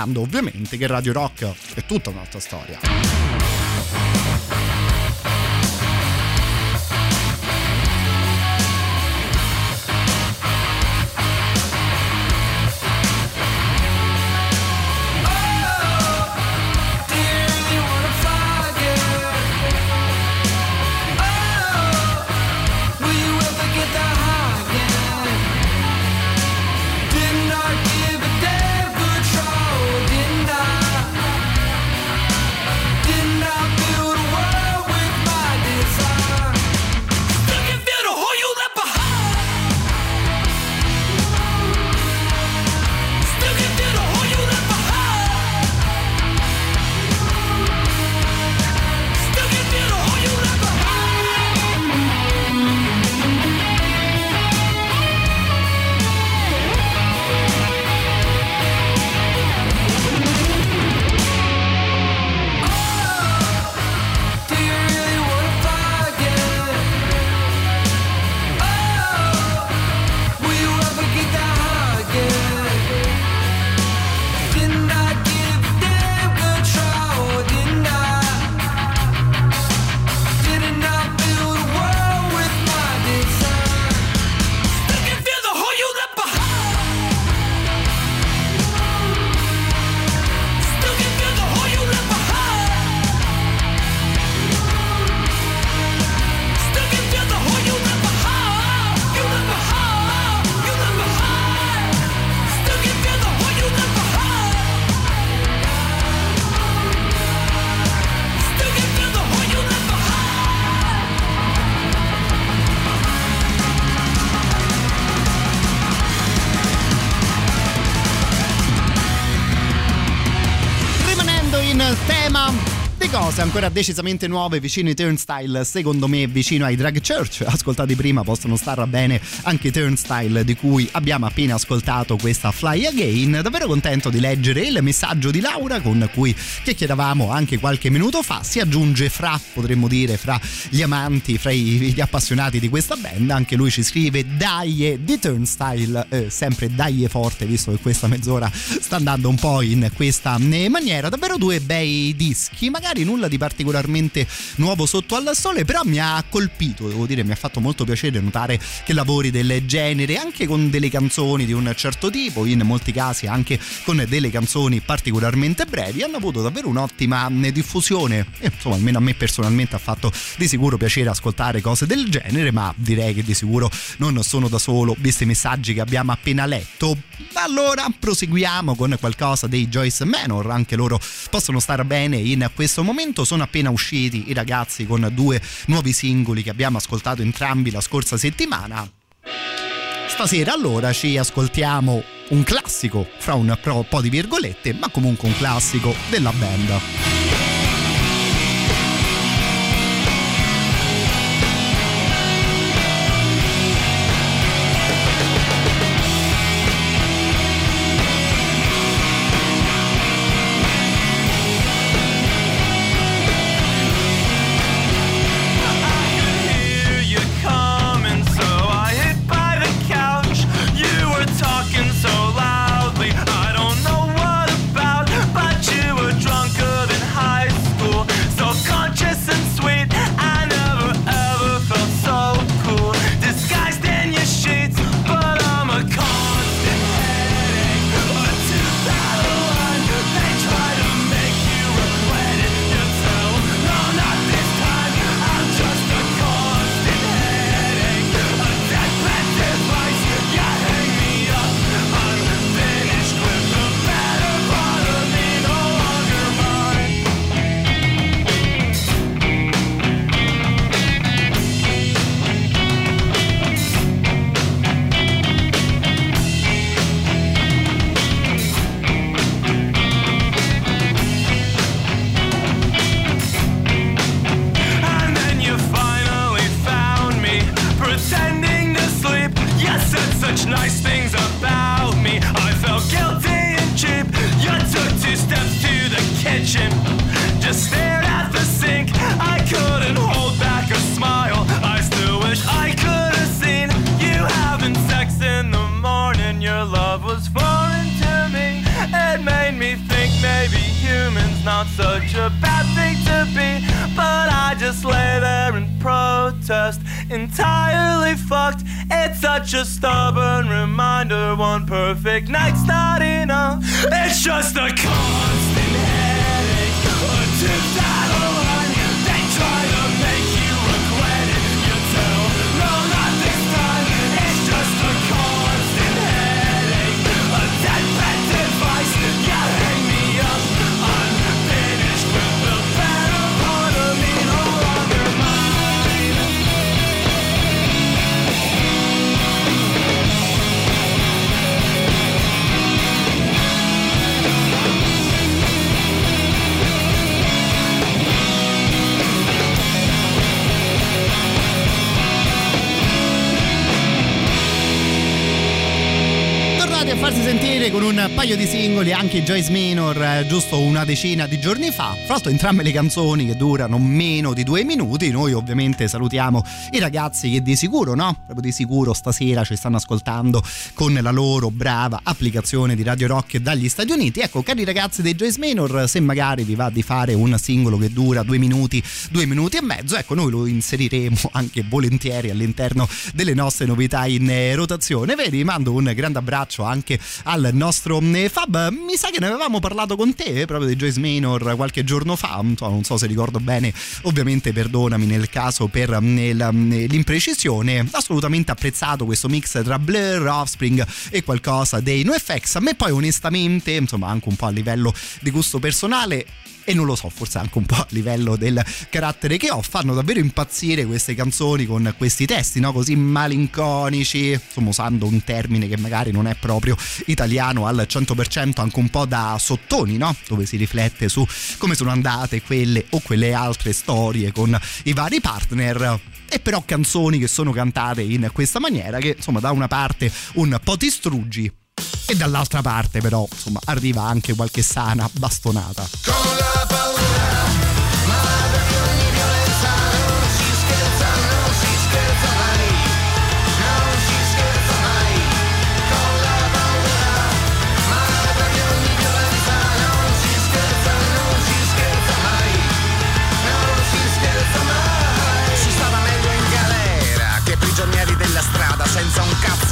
ricordando ovviamente che Radio Rock è tutta un'altra storia. In tema di cose ancora decisamente nuove vicino ai Turnstile, secondo me vicino ai Drag Church, ascoltati prima possono star bene anche i Turnstile di cui abbiamo appena ascoltato questa Fly Again. Davvero contento di leggere il messaggio di Laura con cui chiacchieravamo anche qualche minuto fa, si aggiunge fra, potremmo dire, fra gli amanti, fra gli appassionati di questa band, anche lui ci scrive dai di Turnstile, eh, sempre dai forte visto che questa mezz'ora sta andando un po' in questa eh, maniera, davvero due bei dischi, magari nulla di particolarmente nuovo sotto al sole, però mi ha colpito, devo dire, mi ha fatto molto piacere notare che lavori del genere, anche con delle canzoni di un certo tipo, in molti casi anche con delle canzoni particolarmente brevi, hanno avuto davvero un'ottima eh, diffusione e insomma almeno a me personalmente ha fatto di sicuro piacere ascoltare cose del genere, ma direi che di sicuro non sono da solo, visti i messaggi che abbiamo appena letto. Allora proseguiamo con qualcosa dei Joyce Manor, anche loro possono stare bene in questo momento. Sono appena usciti i ragazzi con due nuovi singoli che abbiamo ascoltato entrambi la scorsa settimana. Stasera allora ci ascoltiamo un classico, fra un po' di virgolette, ma comunque un classico della band. Joyce Minor eh, giusto una decina di giorni fa. Fra l'altro entrambe le canzoni che durano meno di due minuti. Noi ovviamente salutiamo i ragazzi che di sicuro, no? Di sicuro stasera ci stanno ascoltando con la loro brava applicazione di Radio Rock dagli Stati Uniti. Ecco, cari ragazzi dei Joyce Minor, se magari vi va di fare un singolo che dura due minuti, due minuti e mezzo, ecco, noi lo inseriremo anche volentieri all'interno delle nostre novità in eh, rotazione. Vedi, mando un grande abbraccio anche al nostro eh, Fab. Mi sa che ne avevamo parlato con te eh, proprio di Joyce Minor qualche giorno fa. Non so, se ricordo bene. Ovviamente, perdonami nel caso per eh, la- l'imprecisione. Assolutamente apprezzato questo mix tra Blur, Offspring e qualcosa dei NoFX. A me, poi, onestamente, insomma, anche un po' a livello di gusto personale e non lo so, forse anche un po' a livello del carattere che ho, fanno davvero impazzire queste canzoni con questi testi, no? Così malinconici, insomma usando un termine che magari non è proprio italiano al 100%, anche un po' da sottoni, no? Dove si riflette su come sono andate quelle o quelle altre storie con i vari partner e però canzoni che sono cantate in questa maniera che insomma da una parte un po' ti struggi e dall'altra parte però insomma arriva anche qualche sana bastonata. Si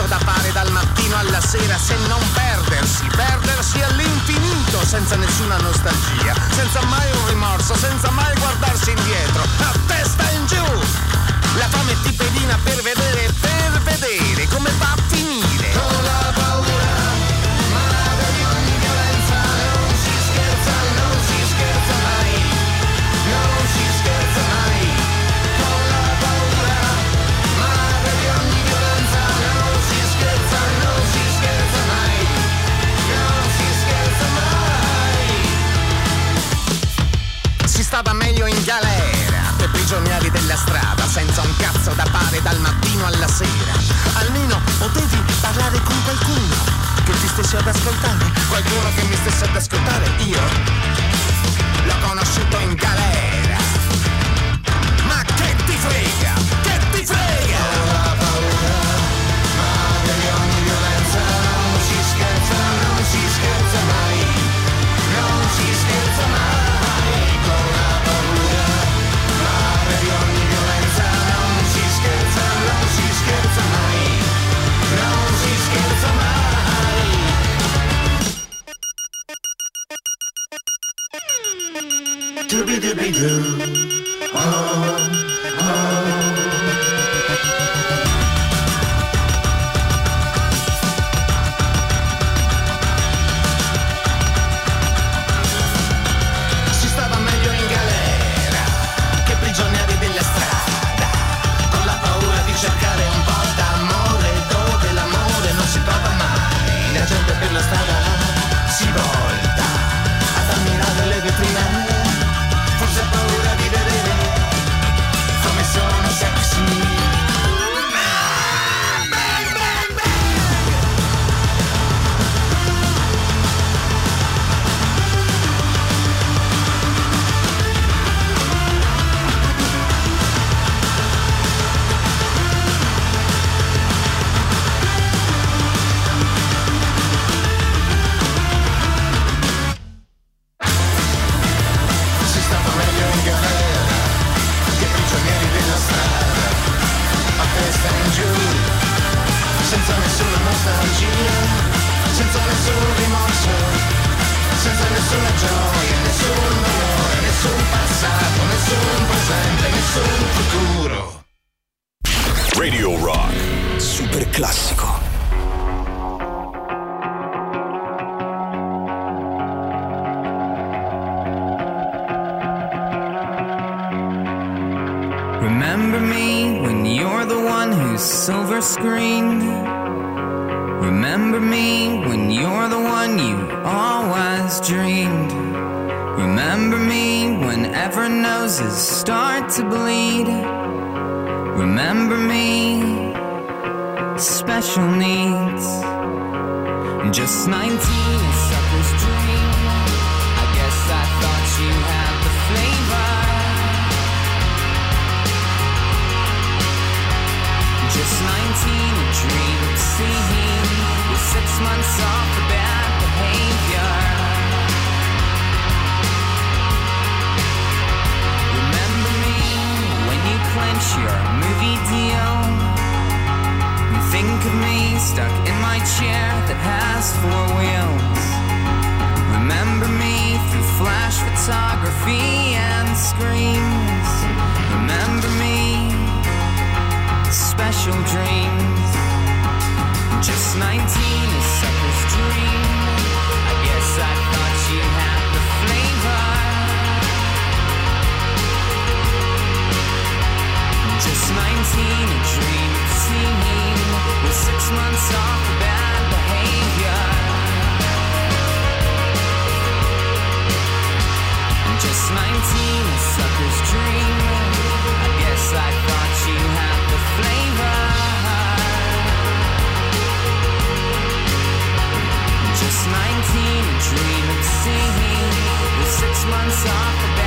da fare dal mattino alla sera se non perdersi, perdersi all'infinito senza nessuna nostalgia, senza mai un rimorso, senza mai guardarsi indietro, a testa in giù. La fame ti pedina per vedere, per vedere come va stava meglio in galera per prigionieri della strada, senza un cazzo da fare dal mattino alla sera. Almeno potevi parlare con qualcuno che ti stesse ad ascoltare, qualcuno che mi stesse ad ascoltare. Io l'ho conosciuto in galera. Doobie-doobie-doo. Oh, oh. Special dreams. Just 19, a sucker's dream. I guess I thought you had the flavor. Just 19, a dream of seeing with six months off for bad behavior. Just 19, a sucker's dream. I guess I thought you had. Just 19, a dream of seeing with six months off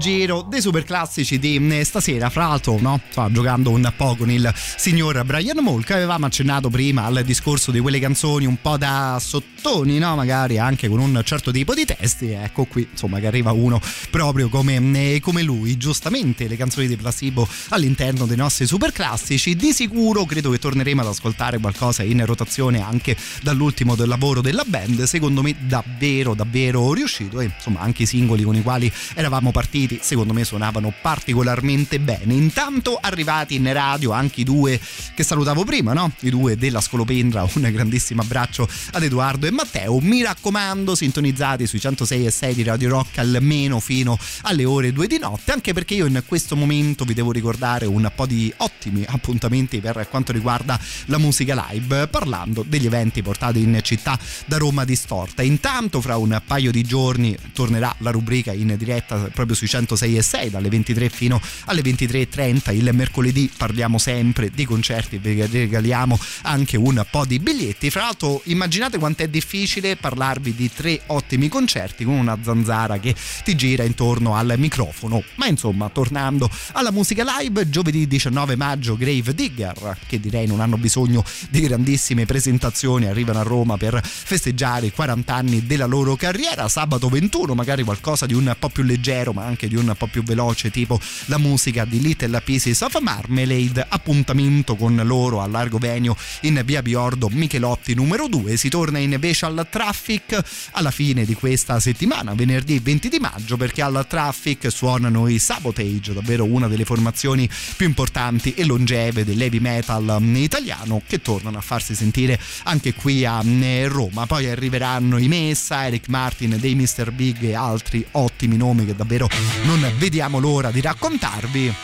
giro dei super classici di eh, stasera. Fra l'altro, no? Sto giocando un po' con il signor Brian Molk. Avevamo accennato prima al discorso di quelle canzoni un po' da sottoni, no? Magari anche con un certo tipo di testi. Ecco qui, insomma, che arriva uno proprio come, eh, come lui. Giustamente le canzoni di Placebo all'interno dei nostri super classici. Di sicuro credo che torneremo ad ascoltare qualcosa in rotazione anche dall'ultimo del lavoro della band. Secondo me davvero, davvero riuscito. E insomma, anche i singoli con i quali eravamo partiti, secondo me suonavano particolarmente bene. Intanto arrivati in radio anche i due che salutavo prima, no? I due della Scolopendra. Un grandissimo abbraccio ad Edoardo e Matteo. Mi raccomando, sintonizzati sui 106 e 6 di Radio Rock almeno fino alle ore 2 di notte, anche perché io in questo momento vi devo ricordare un po' di ottimi appuntamenti per quanto riguarda la musica live, parlando degli eventi portati in città da Roma Distorta. Intanto fra un paio di giorni tornerà la rubrica in diretta proprio sui 106 e 6 dalle 23 fino alle 23.30 il mercoledì parliamo sempre di concerti vi regaliamo anche un po' di biglietti. Fra l'altro immaginate quanto è difficile parlarvi di tre ottimi concerti con una zanzara che ti gira intorno al microfono. Ma insomma tornando alla musica live giovedì 19 maggio Grave Digger che direi non hanno bisogno di grandissime presentazioni arrivano a Roma per festeggiare i 40 anni della loro carriera. Sabato 21 magari qualcosa di un po' più leggero ma anche di un po' più veloce tipo la musica di Little Pieces of Marmalade appuntamento con loro a Largo Venio in via Biordo Michelotti numero 2 si torna invece al traffic alla fine di questa settimana venerdì 20 di maggio perché al traffic suonano i Sabotage davvero una delle formazioni più importanti e longeve dell'heavy metal italiano che tornano a farsi sentire anche qui a Roma poi arriveranno i Messa, Eric Martin dei Mr. Big e altri ottimi nomi che davvero non vediamo l'ora di raccontarvi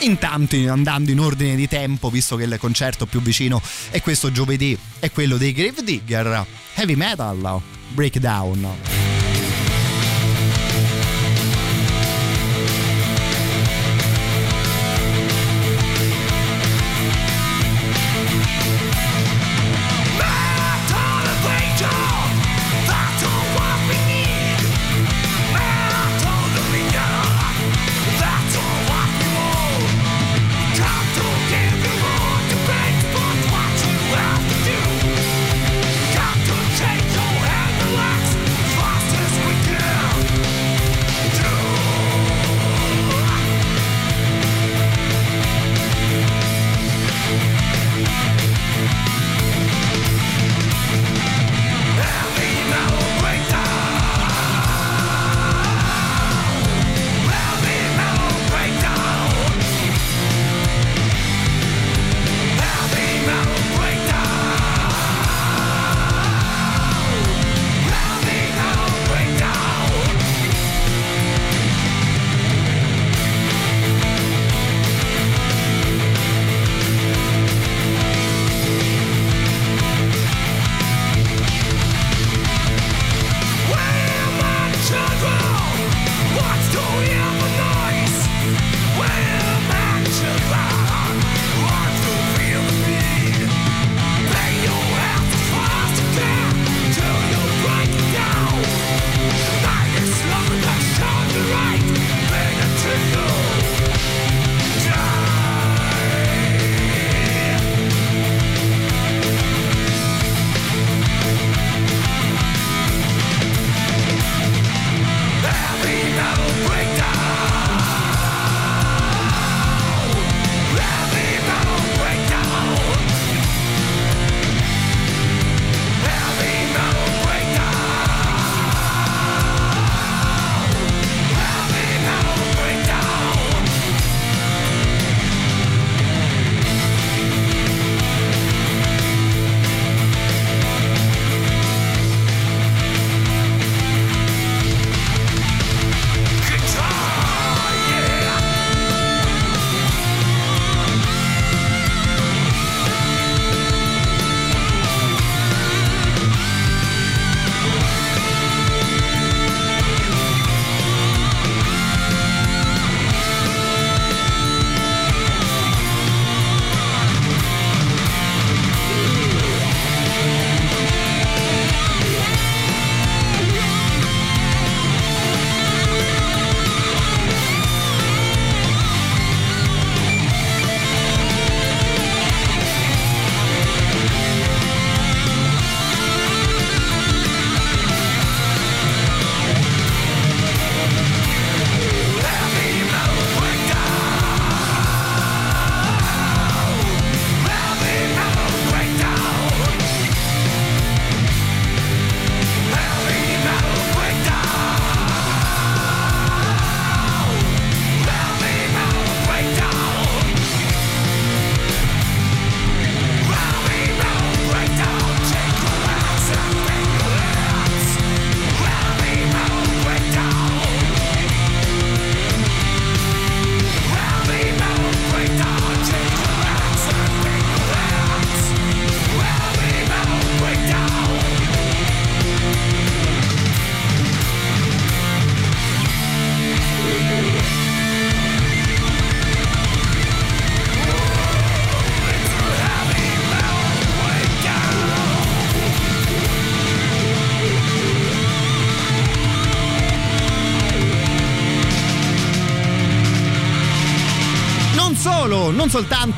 Intanto andando in ordine di tempo, visto che il concerto più vicino è questo giovedì, è quello dei Grave Digger, Heavy Metal, Breakdown.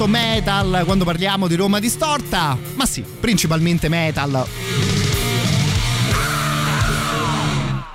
Metal quando parliamo di Roma distorta, ma sì, principalmente metal.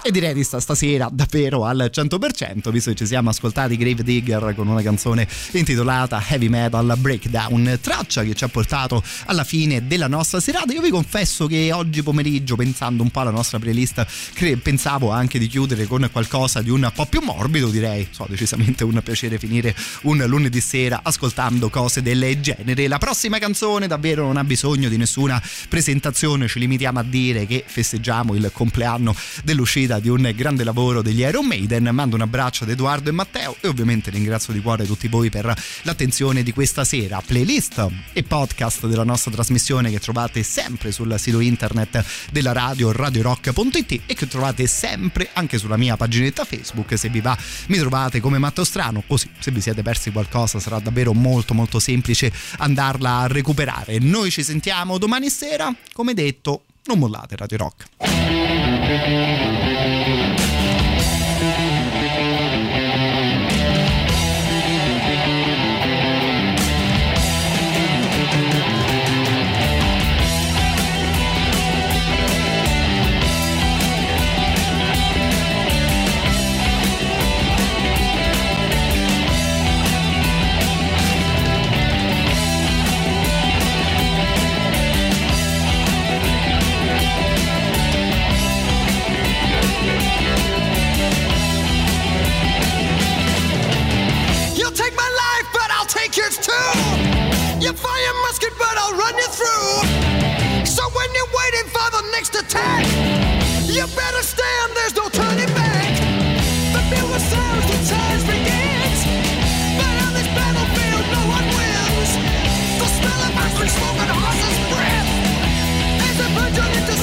E direi di sta stasera davvero al 100%, visto che ci siamo ascoltati Grave Digger con una canzone intitolata Heavy Metal Breakdown, traccia che ci ha portato alla fine della nostra serata. Io vi confesso che oggi pomeriggio, pensando un po' alla nostra playlist, cre- pensavo anche di chiudere con qualcosa di un po' più morbido, direi. So, decisamente un piacere finire un lunedì sera ascoltando cose del genere. La prossima canzone davvero non ha bisogno di nessuna presentazione, ci limitiamo a dire che festeggiamo il compleanno dell'uscita di un grande lavoro degli Iron Maiden. Mando un abbraccio ad Edoardo e Matteo e ovviamente ringrazio di cuore tutti voi per l'attenzione di questa sera. Playlist e podcast della nostra trasmissione che trovate sempre sul sito internet della radio radiorock.it e che trovate sempre anche sulla mia paginetta Facebook. Se vi va mi trovate come Matto Strano, così se vi siete persi qualcosa sarà davvero molto molto semplice andarla a recuperare. Noi ci sentiamo domani sera, come detto, non mollate Radio Rock. You better stand, there's no turning back. The the charge begins. But on this battlefield, no one wins. The smell of smoke and horse's breath as they put into